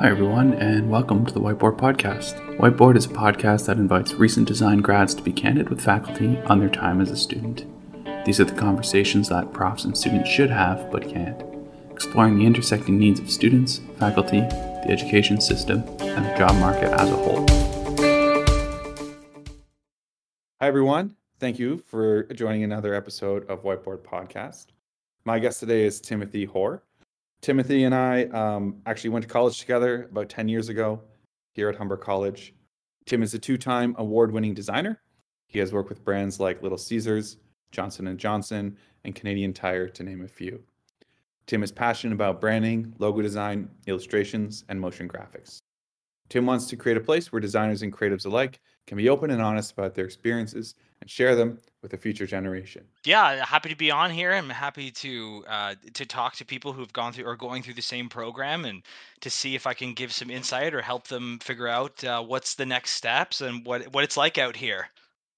Hi, everyone, and welcome to the Whiteboard Podcast. Whiteboard is a podcast that invites recent design grads to be candid with faculty on their time as a student. These are the conversations that profs and students should have but can't, exploring the intersecting needs of students, faculty, the education system, and the job market as a whole. Hi, everyone. Thank you for joining another episode of Whiteboard Podcast. My guest today is Timothy Hoare. Timothy and I um, actually went to college together about 10 years ago here at Humber College. Tim is a two-time award-winning designer. He has worked with brands like Little Caesars, Johnson & Johnson, and Canadian Tire, to name a few. Tim is passionate about branding, logo design, illustrations, and motion graphics. Tim wants to create a place where designers and creatives alike can be open and honest about their experiences and share them with the future generation. Yeah, happy to be on here. I'm happy to uh, to talk to people who've gone through or going through the same program and to see if I can give some insight or help them figure out uh, what's the next steps and what what it's like out here.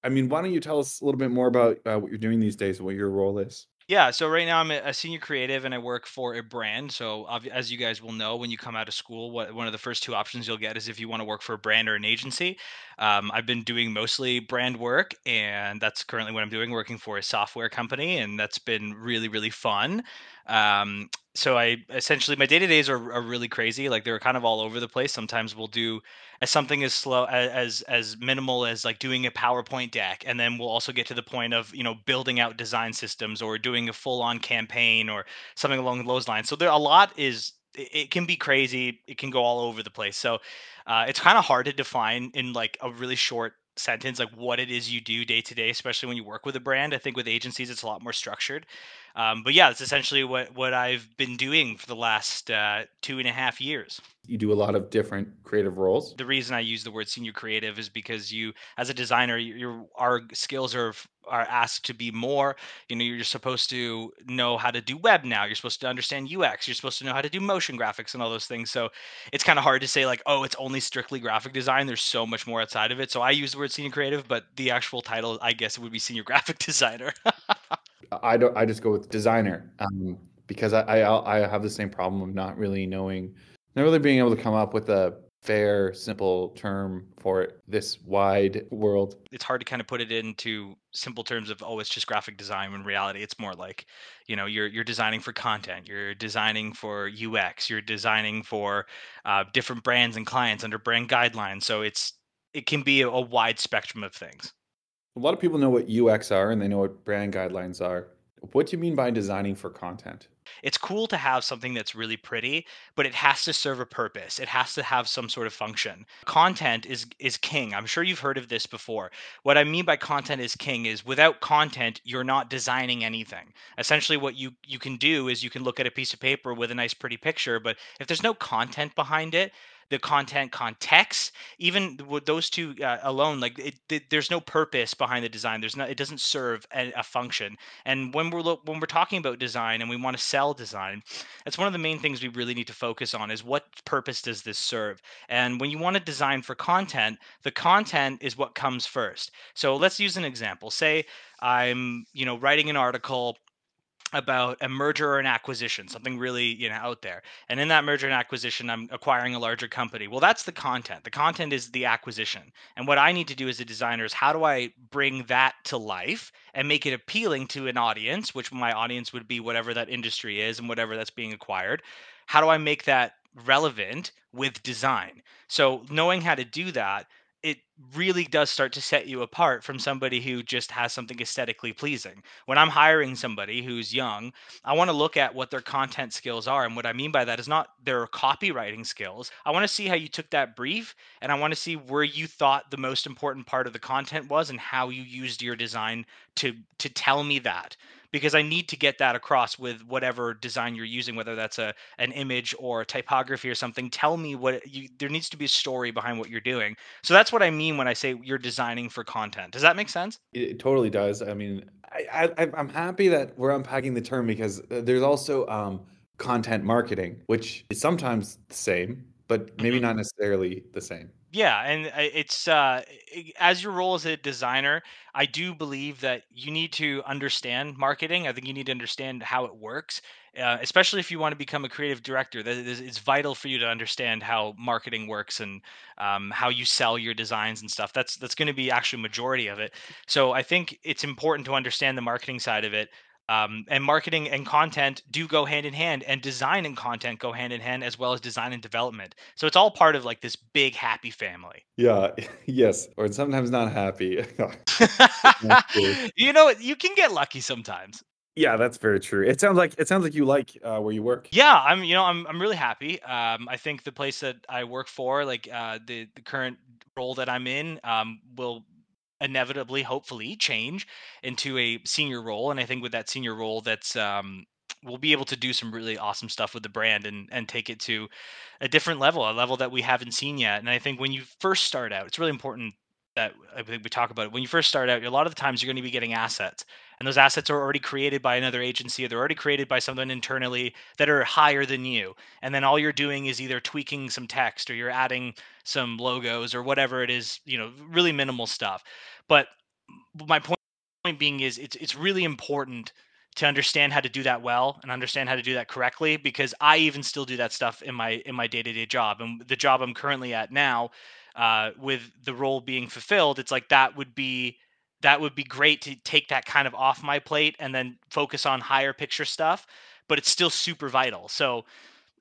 I mean, why don't you tell us a little bit more about uh, what you're doing these days, and what your role is? Yeah, so right now I'm a senior creative and I work for a brand. So as you guys will know, when you come out of school, what one of the first two options you'll get is if you want to work for a brand or an agency. Um, I've been doing mostly brand work, and that's currently what I'm doing, working for a software company, and that's been really really fun. Um, so I essentially my day to days are, are really crazy. Like they're kind of all over the place. Sometimes we'll do as something as slow as as minimal as like doing a PowerPoint deck, and then we'll also get to the point of you know building out design systems or doing a full on campaign or something along those lines. So there a lot is it can be crazy. It can go all over the place. So uh, it's kind of hard to define in like a really short sentence like what it is you do day to day especially when you work with a brand i think with agencies it's a lot more structured. Um, but yeah it's essentially what what i've been doing for the last uh, two and a half years. You do a lot of different creative roles? The reason i use the word senior creative is because you as a designer your our skills are are asked to be more you know you're supposed to know how to do web now you're supposed to understand ux you're supposed to know how to do motion graphics and all those things so it's kind of hard to say like oh it's only strictly graphic design there's so much more outside of it so i use the word senior creative but the actual title i guess it would be senior graphic designer. I don't i just go with designer um, because I, I i have the same problem of not really knowing not really being able to come up with a fair, simple term for this wide world. It's hard to kind of put it into simple terms of oh, it's just graphic design. When reality, it's more like you know you're you're designing for content, you're designing for UX, you're designing for uh, different brands and clients under brand guidelines. So it's it can be a, a wide spectrum of things. A lot of people know what UX are and they know what brand guidelines are. What do you mean by designing for content? It's cool to have something that's really pretty, but it has to serve a purpose. It has to have some sort of function. Content is is king. I'm sure you've heard of this before. What I mean by content is king is without content, you're not designing anything. Essentially what you you can do is you can look at a piece of paper with a nice pretty picture, but if there's no content behind it, the content context even with those two uh, alone like it, it, there's no purpose behind the design. There's no it doesn't serve a, a function. And when we're lo- when we're talking about design and we want to sell design that's one of the main things we really need to focus on is what purpose does this serve? And when you want to design for content the content is what comes first. So let's use an example. Say i'm you know writing an article about a merger or an acquisition, something really you know out there. And in that merger and acquisition, I'm acquiring a larger company. Well, that's the content. The content is the acquisition. And what I need to do as a designer is how do I bring that to life and make it appealing to an audience, which my audience would be whatever that industry is and whatever that's being acquired. How do I make that relevant with design? So knowing how to do that it really does start to set you apart from somebody who just has something aesthetically pleasing. When I'm hiring somebody who's young, I want to look at what their content skills are. And what I mean by that is not their copywriting skills. I want to see how you took that brief and I want to see where you thought the most important part of the content was and how you used your design to to tell me that because I need to get that across with whatever design you're using, whether that's a an image or a typography or something. Tell me what you there needs to be a story behind what you're doing. So that's what I mean when I say you're designing for content. Does that make sense? It totally does. I mean, I, I I'm happy that we're unpacking the term because uh, there's also um, content marketing, which is sometimes the same, but maybe mm-hmm. not necessarily the same. Yeah, and it's uh, as your role as a designer, I do believe that you need to understand marketing. I think you need to understand how it works, uh, especially if you want to become a creative director. That is, it's vital for you to understand how marketing works and um, how you sell your designs and stuff. That's that's going to be actually majority of it. So I think it's important to understand the marketing side of it um, and marketing and content do go hand in hand and design and content go hand in hand as well as design and development so it's all part of like this big happy family Yeah, yes, or sometimes not happy. you know you can get lucky sometimes yeah, that's very true. It sounds like it sounds like you like uh, where you work. yeah i'm you know i'm, I'm really happy um, i think the place that i work for like uh, the, the current role that i'm in um, will inevitably hopefully change into a senior role and i think with that senior role that's um we'll be able to do some really awesome stuff with the brand and and take it to a different level a level that we haven't seen yet and i think when you first start out it's really important that i think we talk about it when you first start out a lot of the times you're going to be getting assets and those assets are already created by another agency or they're already created by someone internally that are higher than you. And then all you're doing is either tweaking some text or you're adding some logos or whatever it is you know really minimal stuff. But my point being is it's it's really important to understand how to do that well and understand how to do that correctly because I even still do that stuff in my in my day-to-day job. And the job I'm currently at now uh, with the role being fulfilled it's like that would be that would be great to take that kind of off my plate and then focus on higher picture stuff but it's still super vital. So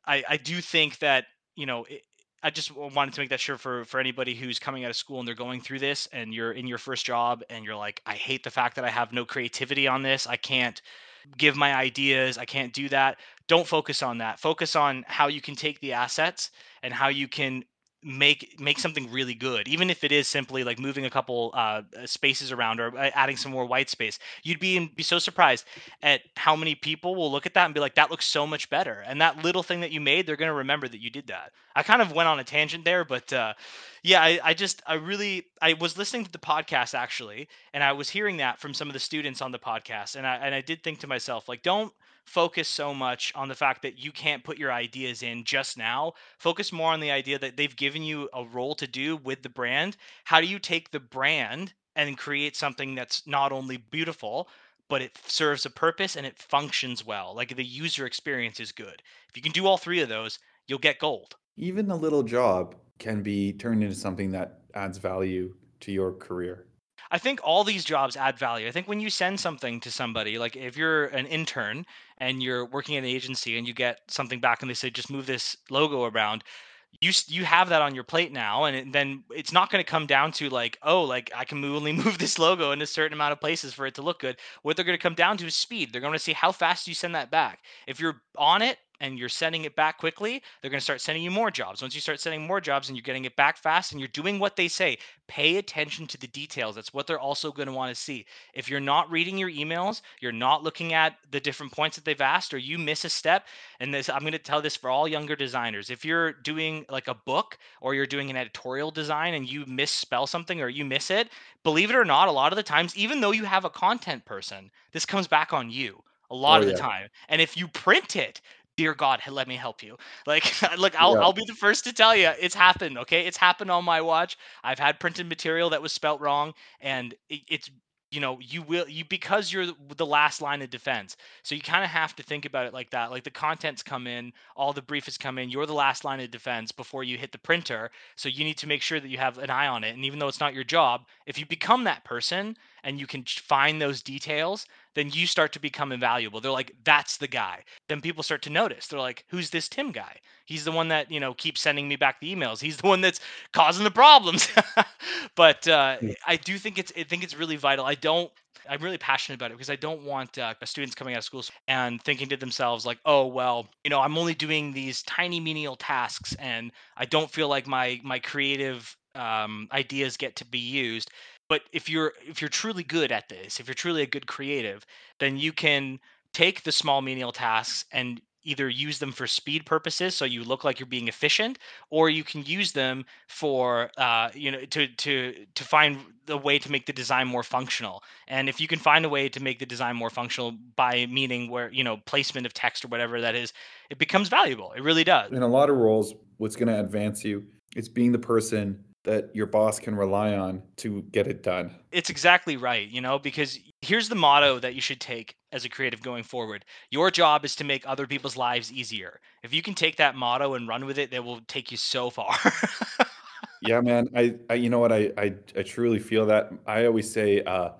I, I do think that you know it, I just wanted to make that sure for for anybody who's coming out of school and they're going through this and you're in your first job and you're like I hate the fact that I have no creativity on this. I can't give my ideas. I can't do that. Don't focus on that. Focus on how you can take the assets and how you can make make something really good even if it is simply like moving a couple uh, uh, spaces around or uh, adding some more white space you'd be be so surprised at how many people will look at that and be like that looks so much better. And that little thing that you made they're going to remember that you did that. I kind of went on a tangent there but uh, yeah I, I just i really i was listening to the podcast actually and i was hearing that from some of the students on the podcast and i and i did think to myself like don't focus so much on the fact that you can't put your ideas in just now. Focus more on the idea that they've given you a role to do with the brand. How do you take the brand and create something that's not only beautiful but it serves a purpose and it functions well like the user experience is good. If you can do all three of those you'll get gold. Even a little job can be turned into something that adds value to your career. I think all these jobs add value. I think when you send something to somebody, like if you're an intern and you're working at an agency and you get something back and they say just move this logo around, you you have that on your plate now and it- then it's not going to come down to like oh like i can only move this logo in a certain amount of places for it to look good. What they're going to come down to is speed. They're going to see how fast you send that back. If you're on it and you're sending it back quickly they're going to start sending you more jobs. Once you start sending more jobs and you're getting it back fast and you're doing what they say pay attention to the details. That's what they're also going to want to see. If you're not reading your emails you're not looking at the different points that they've asked or you miss a step and this i'm going to tell this for all younger designers if you're doing like a book or you're doing an editorial design and you misspell something or you miss it believe it or not a lot of the times even though you have a content person this comes back on you a lot Oh of the yeah. time. And if you print it dear god let me help you like look I'll, Yeah. I'll be the first to tell you it's happened okay it's happened on my watch i've had printed material that was spelt wrong and it, it's you know you will you because you're the the last line of defense so you kind of have to think about it like that. Like the contents come in, all the brief has come in, you're the last line of defense before you hit the printer. So you need to make sure that you have an eye on it. And even though it's not your job, if you become that person and you can find those details, then you start to become invaluable. They're like, that's the guy. Then people start to notice. They're like, who's this Tim guy? He's the one that, you know, keeps sending me back the emails. He's the one that's causing the problems. but uh, Yeah. I do think it's I think it's really vital. I don't I'm really passionate about it because I don't want uh, students coming out of school and thinking to themselves like, "Oh, well, you know, I'm only doing these tiny menial tasks, and I don't feel like my my creative um, ideas get to be used." But if you're if you're truly good at this, if you're truly a good creative, then you can take the small menial tasks and either use them for speed purposes, so you look like you're being efficient, or you can use them for uh, you know to to to find the way to make the design more functional and if you can find a way to make the design more functional by meaning where, you know, placement of text or whatever that is, it becomes valuable. It really does. In a lot of roles, what's going to advance you is being the person that your boss can rely on to get it done. It's exactly right, you know, because here's the motto that you should take as a creative going forward. Your job is to make other people's lives easier. If you can take that motto and run with it, that will take you so far. yeah, man. I, I, you know what? I, I, I truly feel that. I always say, uh,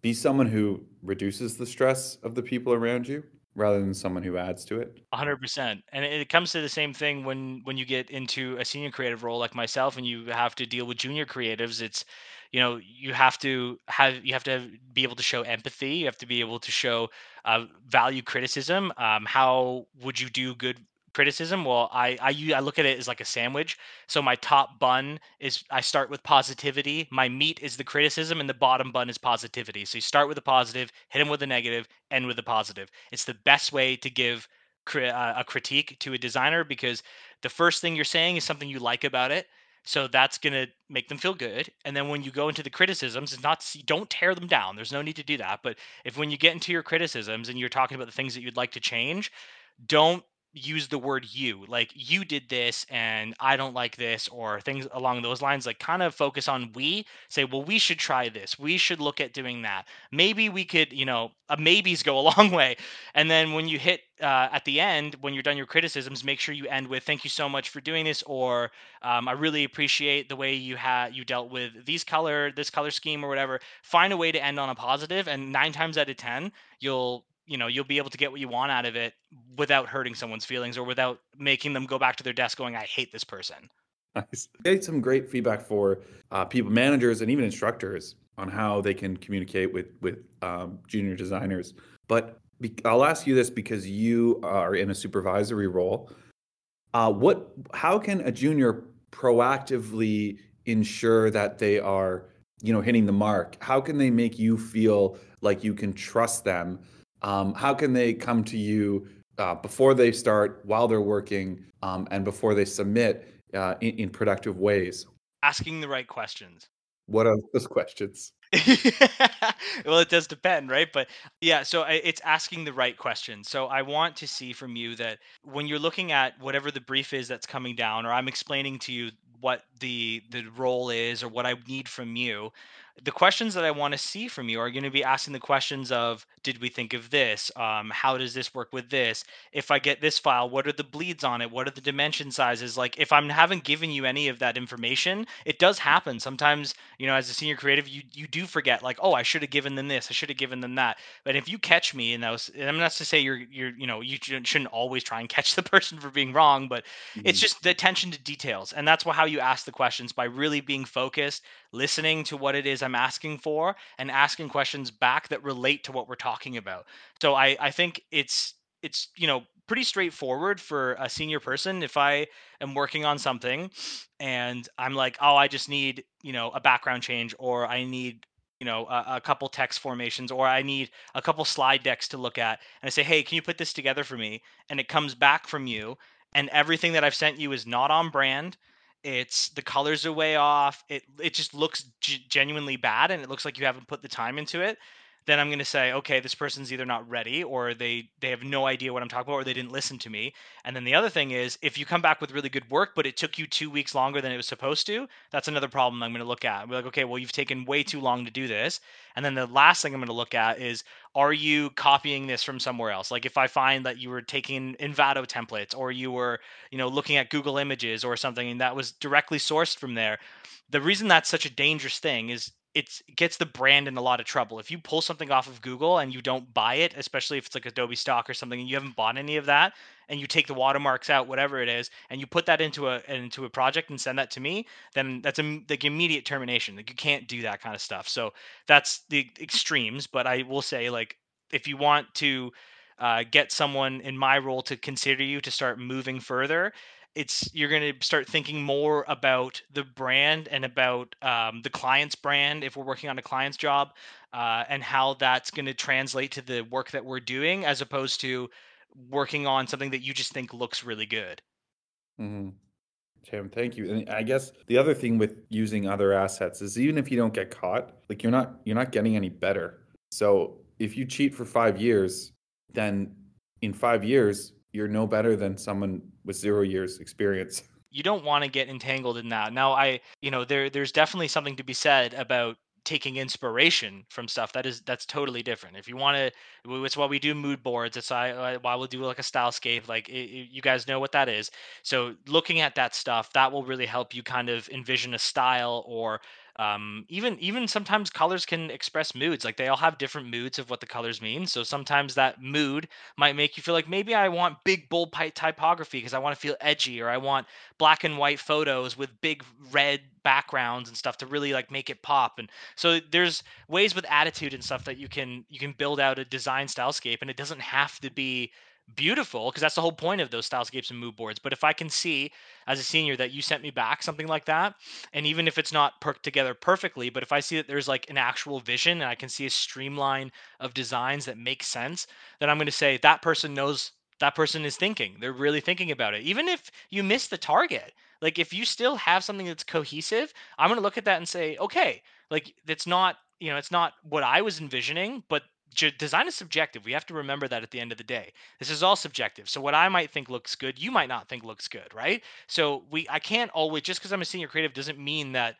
be someone who reduces the stress of the people around you rather than someone who adds to it. 100%. And it comes to the same thing when when you get into a senior creative role like myself and you have to deal with junior creatives, it's you know, you have to have you have to be able to show empathy, you have to be able to show uh, value criticism. Um, how would you do good criticism well I, I i look at it as like a sandwich. So my top bun is i start with positivity. My meat is the criticism and the bottom bun is positivity. So you start with a positive hit them with a negative end with a positive. It's the best way to give uh, a critique to a designer because the first thing you're saying is something you like about it. So that's going to make them feel good. And then when you go into the criticisms it's not don't tear them down. There's no need to do that. But if when you get into your criticisms and you're talking about the things that you'd like to change don't use the word you like you did this and i don't like this or things along those lines like kind of focus on we say well we should try this. We should look at doing that. Maybe we could you know a maybes go a long way. And then when you hit uh, at the end when you're done your criticisms make sure you end with thank you so much for doing this or um, i really appreciate the way you had you dealt with these color this color scheme or whatever. Find a way to end on a positive and nine times out of ten you'll you know you'll be able to get what you want out of it without hurting someone's feelings or without making them go back to their desk going i hate this person. Nice. Get some great feedback for uh, people managers and even instructors on how they can communicate with with um, junior designers. But be, i'll ask you this because you are in a supervisory role. Uh, what how can a junior proactively ensure that they are you know hitting the mark? How can they make you feel like you can trust them um, how can they come to you uh, before they start, while they're working, um, and before they submit uh, in, in productive ways? Asking the right questions. What are those questions? well, it does depend, right? But yeah, so it's asking the right questions. So I want to see from you that when you're looking at whatever the brief is that's coming down, or I'm explaining to you what the the role is or what I need from you, the questions that I want to see from you are going to be asking the questions of did we think of this? Um, how does this work with this? If I get this file, what are the bleeds on it? What are the dimension sizes? Like if I haven't given you any of that information, it does happen. Sometimes, you know, as a senior creative, you you do forget like, oh, I should have given them this, I should have given them that. But if you catch me and those, and I'm not to say you're you're you know you shouldn't always try and catch the person for being wrong, but mm-hmm. it's just the attention to details, and that's how you ask the questions by really being focused, listening to what it is I'm asking for and asking questions back that relate to what we're talking about. So I, I think it's it's you know pretty straightforward for a senior person if i am working on something and i'm like oh i just need you know a background change or i need you know a, a, couple text formations or i need a couple slide decks to look at. And i say hey can you put this together for me? And it comes back from you and everything that i've sent you is not on brand it's the colors are way off. It it just looks g- genuinely bad, and it looks like you haven't put the time into it then I'm going to say, okay, this person's either not ready or they they have no idea what I'm talking about or they didn't listen to me. And then the other thing is, if you come back with really good work, but it took you two weeks longer than it was supposed to, that's another problem I'm going to look at. We're like, okay, well, you've taken way too long to do this. And then the last thing I'm going to look at is, are you copying this from somewhere else? Like if I find that you were taking Envato templates or you were, you know, looking at Google Images or something and that was directly sourced from there. The reason that's such a dangerous thing is it's, it gets the brand in a lot of trouble. If you pull something off of Google and you don't buy it, especially if it's like Adobe stock or something, and you haven't bought any of that, and you take the watermarks out, whatever it is, and you put that into a into a project and send that to me, then that's a like immediate termination. Like you can't do that kind of stuff. So that's the extremes. But I will say, like, if you want to uh, get someone in my role to consider you to start moving further, it's you're going to start thinking more about the brand and about um, the client's brand if we're working on a client's job uh, and how that's going to translate to the work that we're doing as opposed to working on something that you just think looks really good mm-hmm. Tim, thank you. And I guess the other thing with using other assets is even if you don't get caught, like you're not you're not getting any better. So if you cheat for five years, then in five years you're no better than someone with zero years experience. you don't want to get entangled in that. Now I, you know, there there's definitely something to be said about taking inspiration from stuff that is that's totally different if you want to it's why we do mood boards it's why, we'll do like a stylescape like it, you guys know what that is so looking at that stuff that will really help you kind of envision a style or um, even even sometimes colors can express moods like they all have different moods of what the colors mean so sometimes that mood might make you feel like maybe i want big bold typography because i want to feel edgy or i want black and white photos with big red backgrounds and stuff to really like make it pop and so there's ways with attitude and stuff that you can you can build out a design stylescape and it doesn't have to be beautiful because that's the whole point of those stylescapes and mood boards. But if I can see as a senior that you sent me back something like that, and even if it's not perked together perfectly, but if I see that there's like an actual vision and I can see a streamline of designs that make sense, then I'm going to say that person knows that person is thinking. They're really thinking about it. Even if you miss the target, like if you still have something that's cohesive, I'm going to look at that and say, okay, like it's not, you know, it's not what I was envisioning, but design is subjective. We have to remember that at the end of the day. This is all subjective. So what I might think looks good, you might not think looks good, right? So we I can't always just because I'm a senior creative doesn't mean that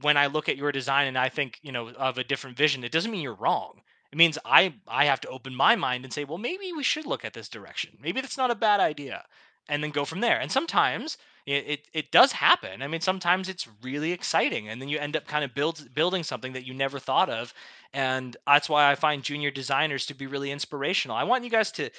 when I look at your design and I think, you know, of a different vision, it doesn't mean you're wrong. It means I I have to open my mind and say, well, maybe we should look at this direction. Maybe that's not a bad idea. And then go from there. And sometimes it, it, it does happen. I mean, sometimes it's really exciting, and then you end up kind of build, building something that you never thought of, and that's why I find junior designers to be really inspirational. I want you guys to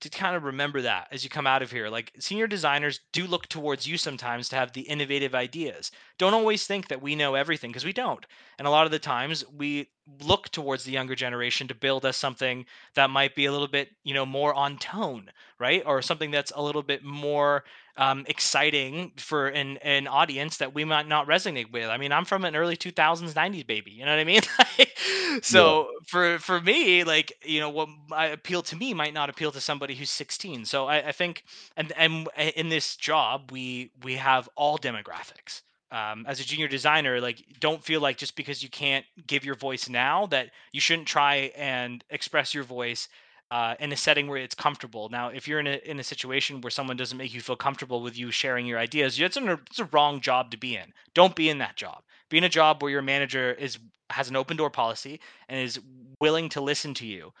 to kind of remember that as you come out of here. Like senior designers do look towards you sometimes to have the innovative ideas. Don't always think that we know everything because we don't. And a lot of the times we look towards the younger generation to build us something that might be a little bit, you know, more on tone, right? Or something that's a little bit more um, exciting for an, an audience that we might not resonate with. I mean, I'm from an early 2000s, 90s baby. You know what I mean? so yeah. for for me, like you know, what I appeal to me might not appeal to somebody who's 16. So I, I think, and and in this job, we we have all demographics. Um, as a junior designer, like don't feel like just because you can't give your voice now that you shouldn't try and express your voice uh, in a setting where it's comfortable. Now, if you're in a in a situation where someone doesn't make you feel comfortable with you sharing your ideas, it's, a it's a wrong job to be in. Don't be in that job. Be in a job where your manager is has an open door policy and is willing to listen to you.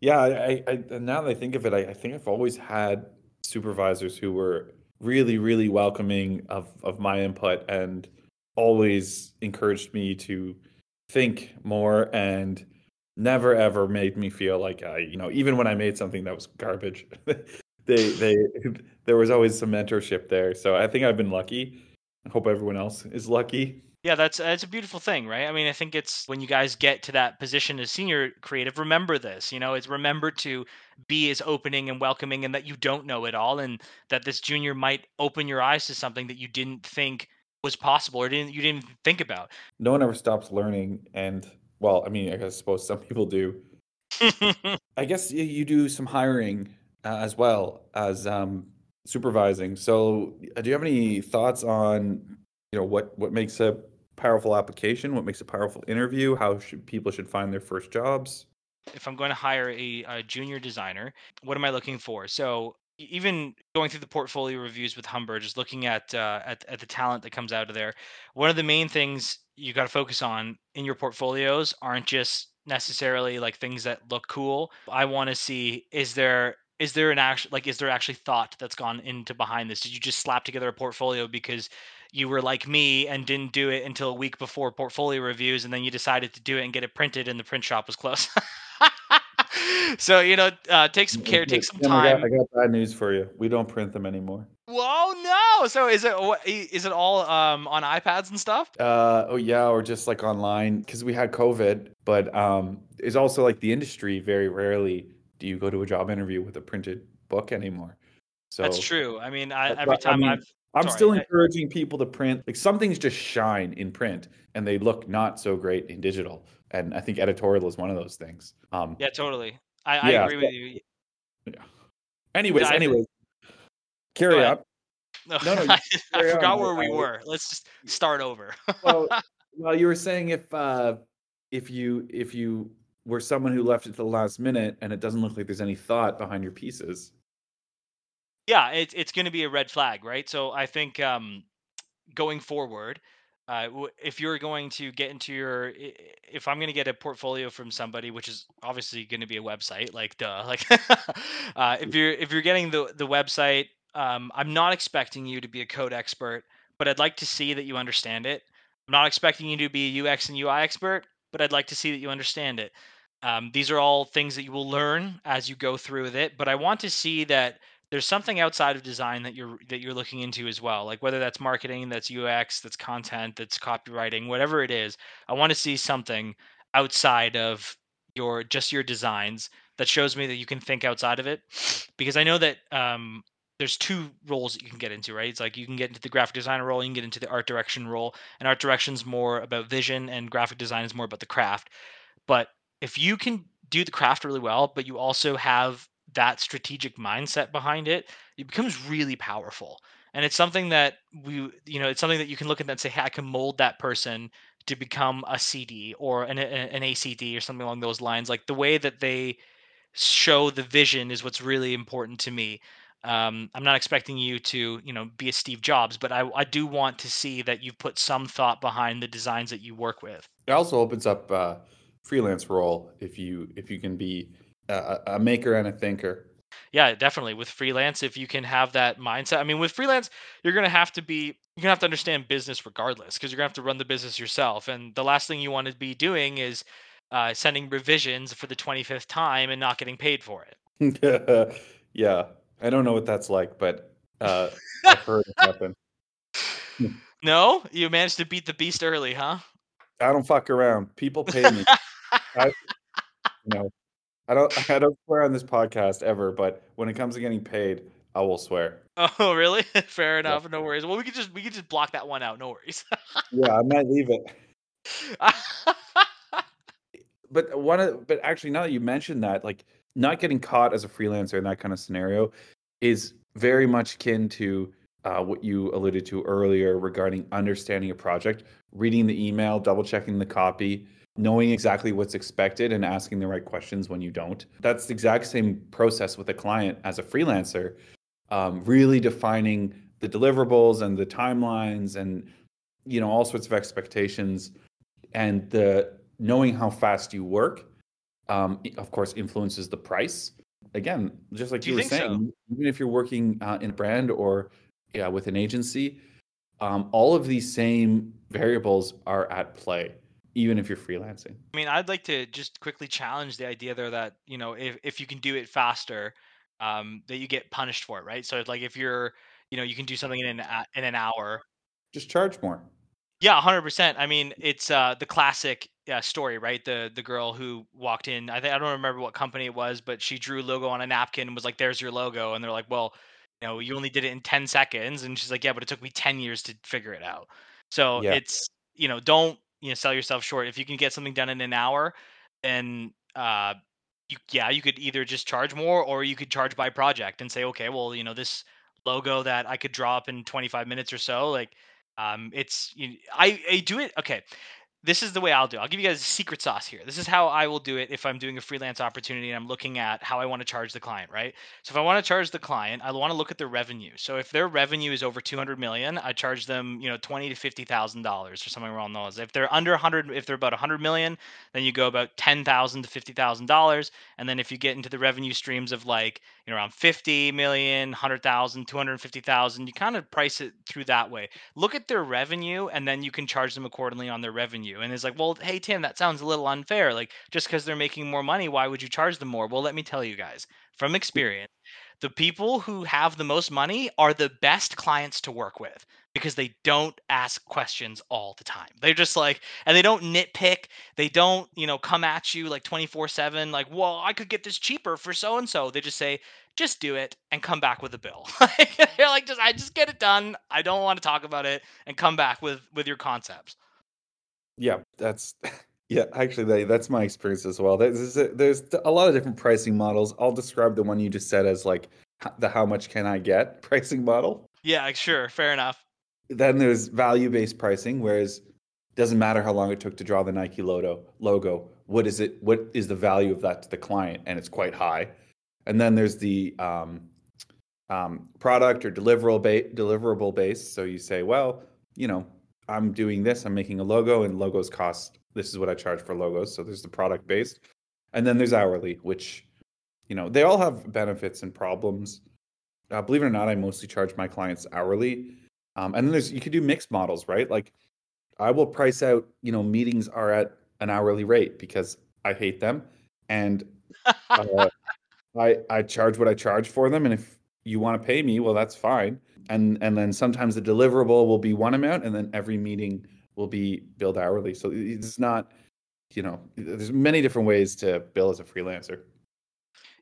Yeah, I, I now that I think of it, I, I think I've always had supervisors who were really, really welcoming of of my input and always encouraged me to think more and never ever made me feel like I, you know, even when I made something that was garbage, they they there was always some mentorship there. So I think I've been lucky. I hope everyone else is lucky. Yeah, that's that's a beautiful thing, right? I mean, I think it's when you guys get to that position as senior creative, remember this. You know, it's remember to be as opening and welcoming, and that you don't know it all, and that this junior might open your eyes to something that you didn't think was possible or didn't you didn't think about. No one ever stops learning, and well, I mean, I suppose some people do. I guess you do some hiring uh, as well as um, supervising. So, uh, do you have any thoughts on you know what what makes a powerful application? What makes a powerful interview? How should people should find their first jobs? If I'm going to hire a, a junior designer, what am I looking for? So, even going through the portfolio reviews with Humber, just looking at, uh, at at the talent that comes out of there, one of the main things you got to focus on in your portfolios aren't just necessarily like things that look cool. I want to see is there is there an actual like is there actually thought that's gone into behind this? Did you just slap together a portfolio because you were like me and didn't do it until a week before portfolio reviews and then you decided to do it and get it printed and the print shop was closed? so you know, uh, take some care, take some time. I got, I got bad news for you. We don't print them anymore. Whoa, no! So is it is it all um, on iPads and stuff? Uh, oh yeah, or just like online because we had COVID. But um, it's also like the industry. Very rarely do you go to a job interview with a printed book anymore. So that's true. I mean, I, every time I mean, I've I'm Sorry, still encouraging people to print. Like some things just shine in print and they look not so great in digital. And I think editorial is one of those things. Um, yeah, totally. I, yeah, I agree with you. Yeah. Anyways, yeah, anyways, carry up. No, no, no I forgot on. where we were. Let's just start over. well, well, you were saying if uh, if you if you were someone who left it to the last minute and it doesn't look like there's any thought behind your pieces, Yeah, it's it's going to be a red flag, right? So I think um, going forward, uh, if you're going to get into your, if I'm going to get a portfolio from somebody, which is obviously going to be a website, like duh, like uh, if you're if you're getting the the website, um, I'm not expecting you to be a code expert, but I'd like to see that you understand it. I'm not expecting you to be a UX and UI expert, but I'd like to see that you understand it. Um, these are all things that you will learn as you go through with it, but I want to see that there's something outside of design that you're that you're looking into as well like whether that's marketing that's ux that's content that's copywriting whatever it is i want to see something outside of your just your designs that shows me that you can think outside of it. Because i know that um, there's two roles that you can get into right? It's like you can get into the graphic designer role you can get into the art direction role and art direction's more about vision and graphic design is more about the craft. But if you can do the craft really well, but you also have that strategic mindset behind it, it becomes really powerful. And it's something that we, you know, it's something that you can look at that and say, hey, I can mold that person to become a CD or an, an ACD or something along those lines. Like the way that they show the vision is what's really important to me. Um, I'm not expecting you to, you know, be a Steve Jobs, but I, I do want to see that you've put some thought behind the designs that you work with. It also opens up uh, freelance role if you if you can be a, a maker and a thinker. Yeah, definitely. With freelance, if you can have that mindset, I mean, with freelance, you're gonna have to be you're gonna have to understand business regardless, because you're gonna have to run the business yourself. And the last thing you want to be doing is uh, sending revisions for the 25th time and not getting paid for it. yeah, I don't know what that's like, but uh, I've heard it happen. no, you managed to beat the beast early, huh? I don't fuck around. People pay me. I, you know, I don't. I don't swear on this podcast ever, but when it comes to getting paid, I will swear. Oh, really? Fair enough. Yeah. No worries. Well, we could just we could just block that one out. No worries. yeah, I might leave it. but one of, but actually, now that you mentioned that, like not getting caught as a freelancer in that kind of scenario is very much akin to uh, what you alluded to earlier regarding understanding a project, reading the email, double checking the copy, knowing exactly what's expected, and asking the right questions when you don't. That's the exact same process with a client as a freelancer, um, really defining the deliverables and the timelines and you know all sorts of expectations and the knowing how fast you work um, of course influences the price again just like you, you were saying so? even if you're working uh, in a brand or yeah, with an agency, um, all of these same variables are at play, even if you're freelancing. I mean, I'd like to just quickly challenge the idea there that you know if if you can do it faster, um, that you get punished for it, right? So it's like if you're you know you can do something in an in an hour, just charge more. Yeah, hundred percent. I mean, it's uh, the classic uh, story, right? The the girl who walked in. I think I don't remember what company it was, but she drew a logo on a napkin and was like, "There's your logo," and they're like, "Well." you know, you only did it in 10 seconds. And she's like, yeah, but it took me 10 years to figure it out. So Yeah. it's, you know, don't, you know, sell yourself short. If you can get something done in an hour, then, uh, you, yeah, you could either just charge more or you could charge by project and say, okay, well, you know, this logo that I could draw up in 25 minutes or so, like, um, it's, you, I, I do it. Okay this is the way I'll do. It. I'll give you guys a secret sauce here. This is how I will do it if I'm doing a freelance opportunity and I'm looking at how I want to charge the client, right? So if I want to charge the client, I want to look at their revenue. So if their revenue is over 200 million, I charge them, you know, 20 to 50 thousand dollars or something around those. If they're under 100, if they're about 100 million, then you go about 10,000 to 50 thousand dollars. And then if you get into the revenue streams of like, you know, around 50 million, 100,000, 250,000, you kind of price it through that way. Look at their revenue, and then you can charge them accordingly on their revenue you. And it's like, well, hey, Tim, that sounds a little unfair. Like, just because they're making more money, why would you charge them more? Well, let me tell you guys from experience, the people who have the most money are the best clients to work with because they don't ask questions all the time. They're just like, and they don't nitpick. They don't, you know, come at you like 24 7, like, well, I could get this cheaper for so and so. They just say, just do it and come back with a bill. They're like, just, I just get it done. I don't want to talk about it and come back with, with your concepts. Yeah, that's yeah. Actually, that's my experience as well. There's there's a lot of different pricing models. I'll describe the one you just said as like the how much can I get pricing model. Yeah, sure, fair enough. Then there's value based pricing, whereas doesn't matter how long it took to draw the Nike logo. Logo. What is it? What is the value of that to the client? And it's quite high. And then there's the um, um, product or deliverable ba- deliverable based. So you say, well, you know, I'm doing this. I'm making a logo, and logos cost. This is what I charge for logos. So there's the product based, and then there's hourly, which, you know, they all have benefits and problems. Uh, believe it or not, I mostly charge my clients hourly. Um, and then there's you could do mixed models, right? Like I will price out, you know, meetings are at an hourly rate because I hate them, and uh, I I charge what I charge for them, and if you want to pay me, well, that's fine. And and then sometimes the deliverable will be one amount, and then every meeting will be billed hourly. So it's not, you know, there's many different ways to bill as a freelancer.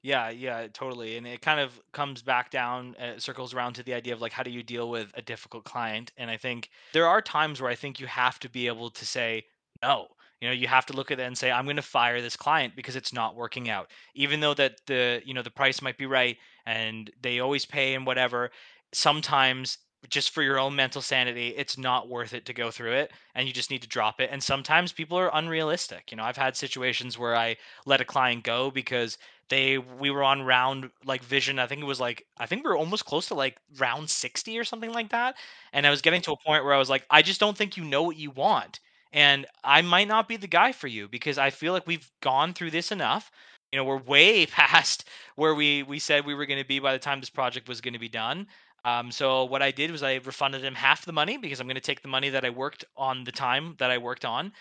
Yeah, yeah, totally. And it kind of comes back down, uh, circles around to the idea of like, how do you deal with a difficult client? And I think there are times where I think you have to be able to say no. You know, you have to look at it and say, I'm going to fire this client because it's not working out. Even though that the, you know, the price might be right and they always pay and whatever, sometimes just for your own mental sanity, it's not worth it to go through it and you just need to drop it. And sometimes people are unrealistic. You know, I've had situations where I let a client go because they we were on round like vision i think it was like i think we were almost close to like round 60 or something like that and i was getting to a point where i was like i just don't think you know what you want and i might not be the guy for you because i feel like we've gone through this enough you know we're way past where we we said we were going to be by the time this project was going to be done um, so what I did was I refunded him half the money because I'm going to take the money that I worked on the time that I worked on,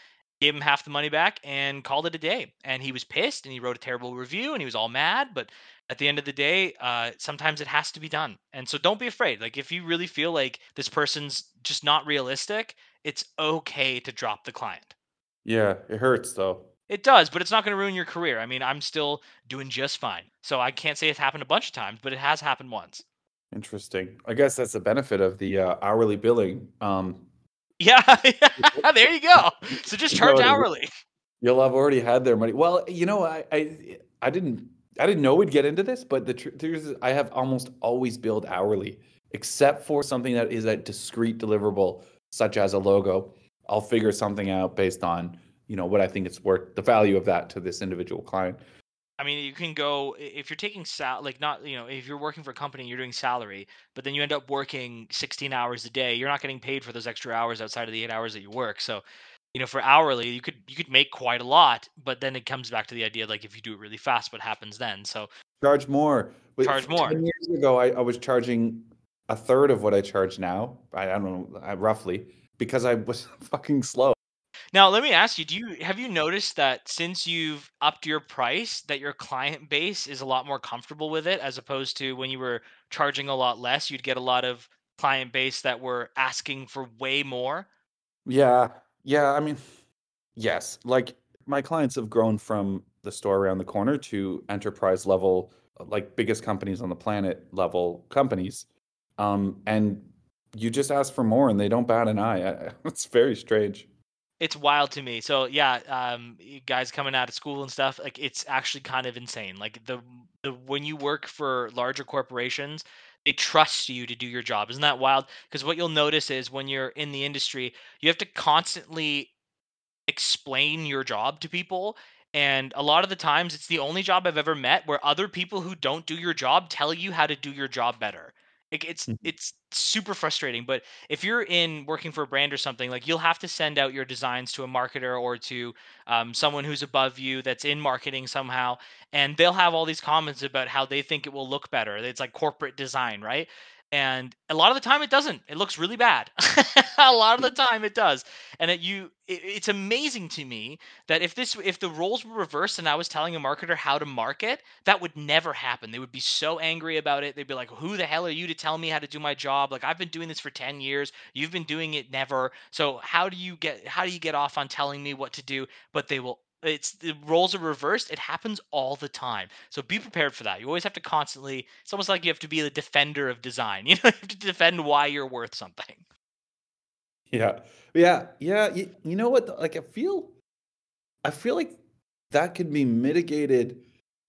gave him half the money back, and called it a day. And he was pissed and he wrote a terrible review and he was all mad. But at the end of the day, uh, sometimes it has to be done. And so don't be afraid. Like if you really feel like this person's just not realistic, it's okay to drop the client. Yeah, it hurts though. It does, but it's not going to ruin your career. I mean, I'm still doing just fine. So I can't say it's happened a bunch of times, but it has happened once. Interesting. I guess that's the benefit of the uh, hourly billing. Um, yeah, there you go. So just charge hourly. You'll have already had their money. Well, you know, I I, I didn't I didn't know we'd get into this, but the truth is, I have almost always billed hourly, except for something that is a discrete deliverable, such as a logo. I'll figure something out based on you know what I think it's worth, the value of that to this individual client. I mean, you can go if you're taking sal like not you know if you're working for a company, you're doing salary, but then you end up working 16 hours a day. You're not getting paid for those extra hours outside of the eight hours that you work. So, you know, for hourly, you could you could make quite a lot, but then it comes back to the idea like if you do it really fast, what happens then? So charge more. Charge more. Ten years ago, I, I was charging a third of what I charge now. I, I don't know, roughly, because I was fucking slow. Now, let me ask you, do you have you noticed that since you've upped your price that your client base is a lot more comfortable with it as opposed to when you were charging a lot less, you'd get a lot of client base that were asking for way more? Yeah. Yeah, I mean, yes. Like my clients have grown from the store around the corner to enterprise level like biggest companies on the planet level companies. Um and you just ask for more and they don't bat an eye. It's very strange it's wild to me. So yeah, um, guys coming out of school and stuff, like it's actually kind of insane. Like the the when you work for larger corporations, they trust you to do your job. Isn't that wild? Because what you'll notice is when you're in the industry, you have to constantly explain your job to people. And a lot of the times, it's the only job I've ever met where other people who don't do your job tell you how to do your job better. It's mm-hmm. it's super frustrating. But if you're in working for a brand or something, like you'll have to send out your designs to a marketer or to um, someone who's above you that's in marketing somehow, and they'll have all these comments about how they think it will look better. It's like corporate design, right? And a lot of the time it doesn't. It looks really bad. A lot of the time it does. And it, you it, it's amazing to me that if this if the roles were reversed and i was telling a marketer how to market that would never happen. They would be so angry about it. They'd be like who the hell are you to tell me how to do my job? Like i've been doing this for 10 years. You've been doing it never. So how do you get how do you get off on telling me what to do? But they will it's the roles are reversed. It happens all the time. So be prepared for that. You always have to constantly. It's almost like you have to be the defender of design. You know, you have to defend why you're worth something. Yeah, yeah, yeah. You, you know what? Like I feel, I feel like that could be mitigated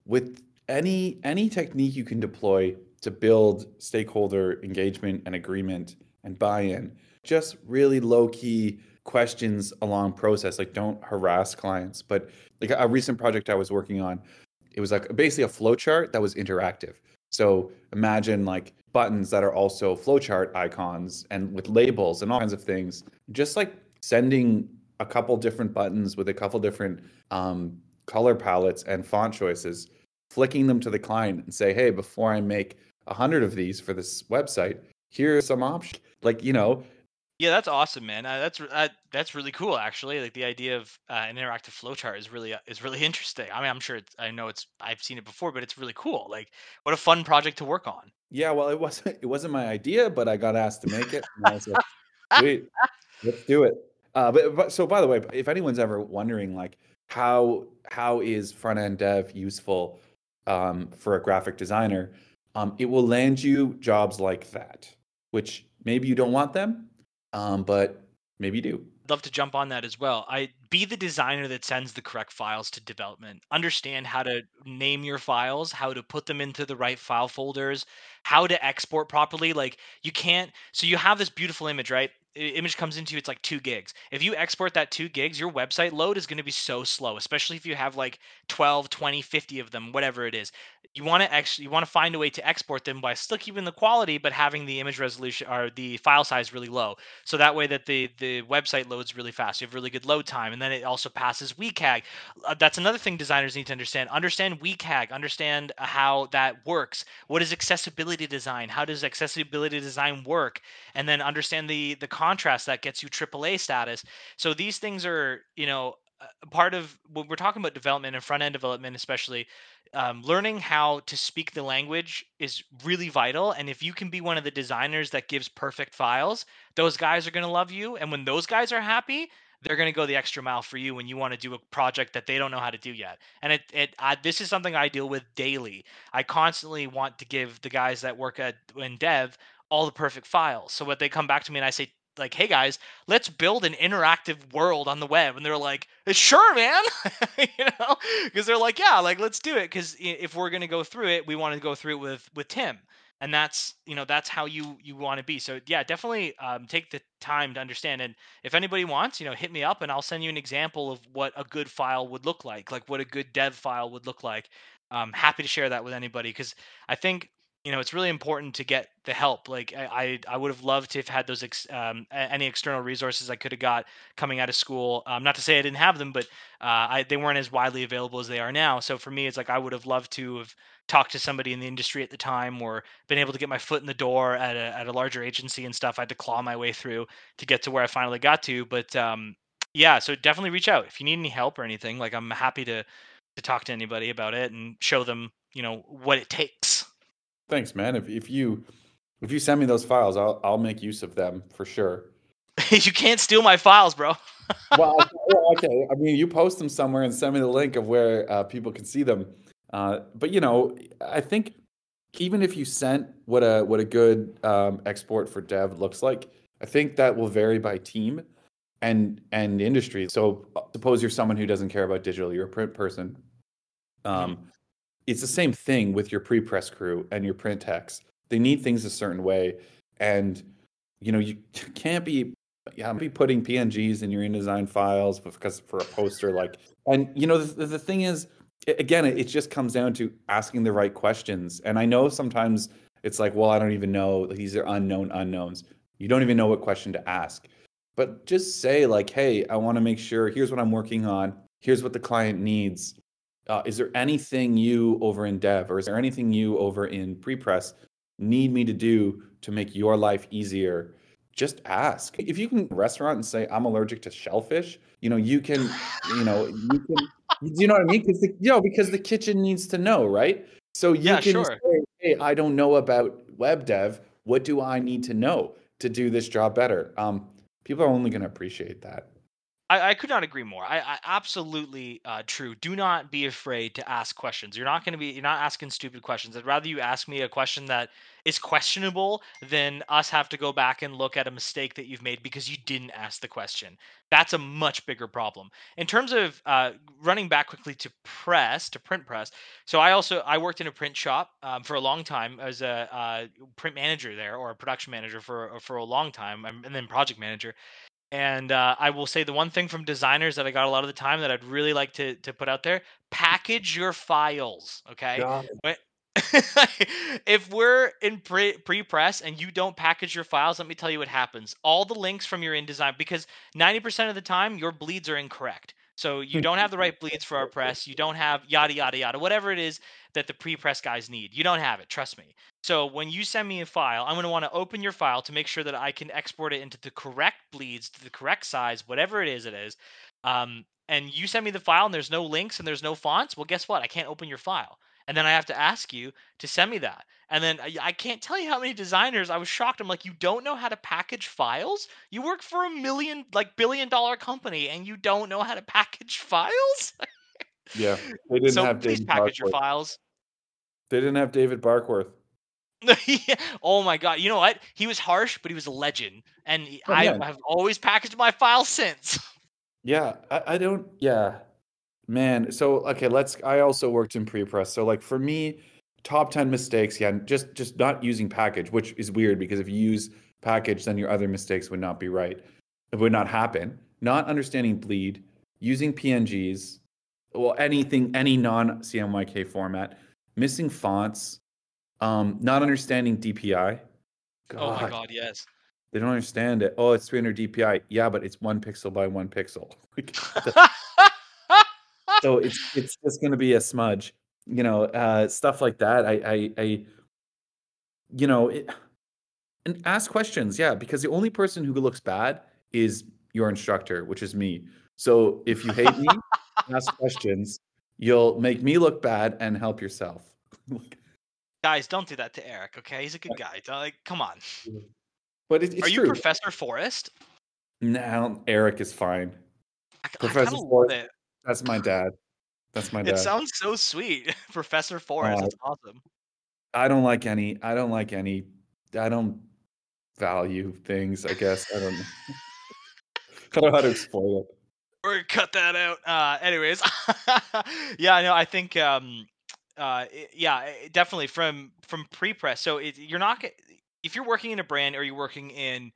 with any any technique you can deploy to build stakeholder engagement and agreement and buy-in. Just really low key questions along process like don't harass clients but like a recent project i was working on it was like basically a flow chart that was interactive so imagine like buttons that are also flowchart icons and with labels and all kinds of things. Just like sending a couple different buttons with a couple different um, color palettes and font choices, flicking them to the client and say, hey, before I make a hundred of these for this website, here are some options. Like, you know, yeah, that's awesome, man. Uh, that's uh, that's really cool, actually. Like the idea of uh, an interactive flowchart is really uh, is really interesting. I mean, I'm sure it's, I know it's I've seen it before, but it's really cool. Like, what a fun project to work on. Yeah, well, it wasn't it wasn't my idea, but I got asked to make it. And I was like, sweet, let's do it. Uh, but, but so by the way, if anyone's ever wondering, like how how is front end dev useful um, for a graphic designer, um, it will land you jobs like that, which maybe you don't want them, um, but maybe you do. I'd love to jump on that as well. I be the designer that sends the correct files to development. Understand how to name your files, how to put them into the right file folders, how to export properly. Like you can't. So you have this beautiful image, right? image comes into you, it's like two gigs. If you export that two gigs, your website load is going to be so slow, especially if you have like 12, 20, 50 of them, whatever it is. You want to actually you want to find a way to export them by still keeping the quality, but having the image resolution or the file size really low. So that way that the the website loads really fast. You have really good load time, and then it also passes WCAG. Uh, that's another thing designers need to understand. Understand WCAG. Understand how that works. What is accessibility design? How does accessibility design work? And then understand the the contrast that gets you AAA status. So these things are, you know, part of when we're talking about development and front end development, especially, um, learning how to speak the language is really vital. And if you can be one of the designers that gives perfect files, those guys are going to love you. And when those guys are happy, they're going to go the extra mile for you when you want to do a project that they don't know how to do yet. And it, it I, this is something I deal with daily. I constantly want to give the guys that work at in dev all the perfect files. So what they come back to me and I say, like, hey guys, let's build an interactive world on the web. And they're like, sure, man. you know, because they're like, yeah, like let's do it. Because if we're gonna go through it, we want to go through it with with Tim. And that's you know that's how you you want to be. So yeah, definitely um, take the time to understand. And if anybody wants, you know, hit me up and I'll send you an example of what a good file would look like, like what a good dev file would look like. I'm happy to share that with anybody because I think you know it's really important to get the help like i i, would have loved to have had those ex, um, any external resources i could have got coming out of school um, not to say i didn't have them but uh, I, they weren't as widely available as they are now so for me it's like i would have loved to have talked to somebody in the industry at the time or been able to get my foot in the door at a, at a larger agency and stuff i had to claw my way through to get to where i finally got to but um, yeah so definitely reach out. If you need any help or anything like i'm happy to to talk to anybody about it and show them you know what it takes Thanks, man. If if you if you send me those files, I'll I'll make use of them for sure. you can't steal my files, bro. well, okay. I mean, you post them somewhere and send me the link of where uh, people can see them. Uh, but you know, I think even if you sent what a what a good um, export for dev looks like, I think that will vary by team and and industry. So uh, suppose you're someone who doesn't care about digital, you're a print person. Um, mm-hmm it's the same thing with your pre-press crew and your print techs. They need things a certain way, and you know you can't be yeah be putting PNGs in your InDesign files because for a poster like. And you know the, the thing is, again, it just comes down to asking the right questions. And I know sometimes it's like, well, I don't even know. These are unknown unknowns. You don't even know what question to ask. But just say like, hey, I want to make sure. Here's what I'm working on. Here's what the client needs uh, is there anything you over in dev or is there anything you over in pre-press need me to do to make your life easier? Just ask. If you can restaurant and say i'm allergic to shellfish you know you can you know you can you know what i mean? Because you know because the kitchen needs to know right? So you yeah, can sure. say hey i don't know about web dev. What do i need to know to do this job better? Um, people are only going to appreciate that I, I could not agree more. I, I absolutely uh, true. Do not be afraid to ask questions. You're not going to be. You're not asking stupid questions. I'd rather you ask me a question that is questionable than us have to go back and look at a mistake that you've made because you didn't ask the question. That's a much bigger problem. In terms of uh, running back quickly to press to print press. So I also I worked in a print shop um, for a long time as a uh, print manager there or a production manager for for a long time, um, and then project manager. And uh, I will say the one thing from designers that I got a lot of the time that I'd really like to to put out there: package your files. Okay, if we're in pre press and you don't package your files, let me tell you what happens. All the links from your InDesign, because 90% of the time your bleeds are incorrect. So you don't have the right bleeds for our press. You don't have yada yada yada, whatever it is that the pre-press guys need. You don't have it, trust me. So when you send me a file, I'm going to want to open your file to make sure that I can export it into the correct bleeds, to the correct size, whatever it is it is. Um, and you send me the file and there's no links and there's no fonts. Well, guess what? I can't open your file and then I have to ask you to send me that. And then I, I can't tell you how many designers I was shocked. I'm like, you don't know how to package files? You work for a million, like billion dollar company, and you don't know how to package files? yeah, they didn't so have please package your files. They didn't have David Barkworth. Oh my god! You know what? He was harsh, but he was a legend, and Oh, I have always packaged my files since. Yeah, I, I don't. Yeah, man. So okay, let's. I also worked in pre-press. So like for me, top ten mistakes. Yeah, just just not using package, which is weird because if you use package, then your other mistakes would not be right. It would not happen. Not understanding bleed, using PNGs, well anything any non CMYK format, missing fonts, um, not understanding DPI. Oh my god! Yes. They don't understand it. Oh, it's 300 DPI. Yeah, but it's one pixel by one pixel. So it's it's just going to be a smudge, you know, uh, stuff like that. I, I, I you know, it, and ask questions. Yeah, because the only person who looks bad is your instructor, which is me. So if you hate me, ask questions. You'll make me look bad and help yourself. Guys, don't do that to Eric. Okay, he's a good guy. Don't, like, come on. but it, it's Are you true. Professor Forrest? now Eric is fine. I, I Professor love Forrest. That's my dad. That's my dad. It sounds so sweet, Professor Forrest. Uh, That's awesome. I don't like any. I don't like any. I don't value things. I guess I don't. I don't know how to explain it. We're gonna cut that out. Uh, anyways, yeah, no, I think, um, uh, yeah, definitely from from pre-press. So it, you're not if you're working in a brand or you're working in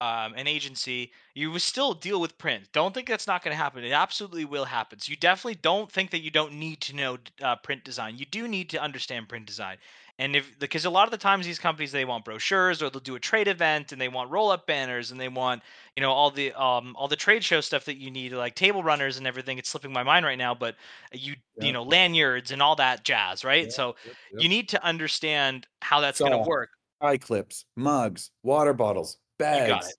um, an agency, you will still deal with print. Don't think that's not going to happen. It absolutely will happen. So you definitely don't think that you don't need to know uh, print design. You do need to understand print design. And if because a lot of the times these companies they want brochures or they'll do a trade event and they want roll up banners and they want you know all the um all the trade show stuff that you need like table runners and everything. It's slipping my mind right now, but you Yeah. you know lanyards and all that jazz, right? Yeah, So yep, you need to understand how that's going to work. eye clips, mugs, water bottles, bags. You got it.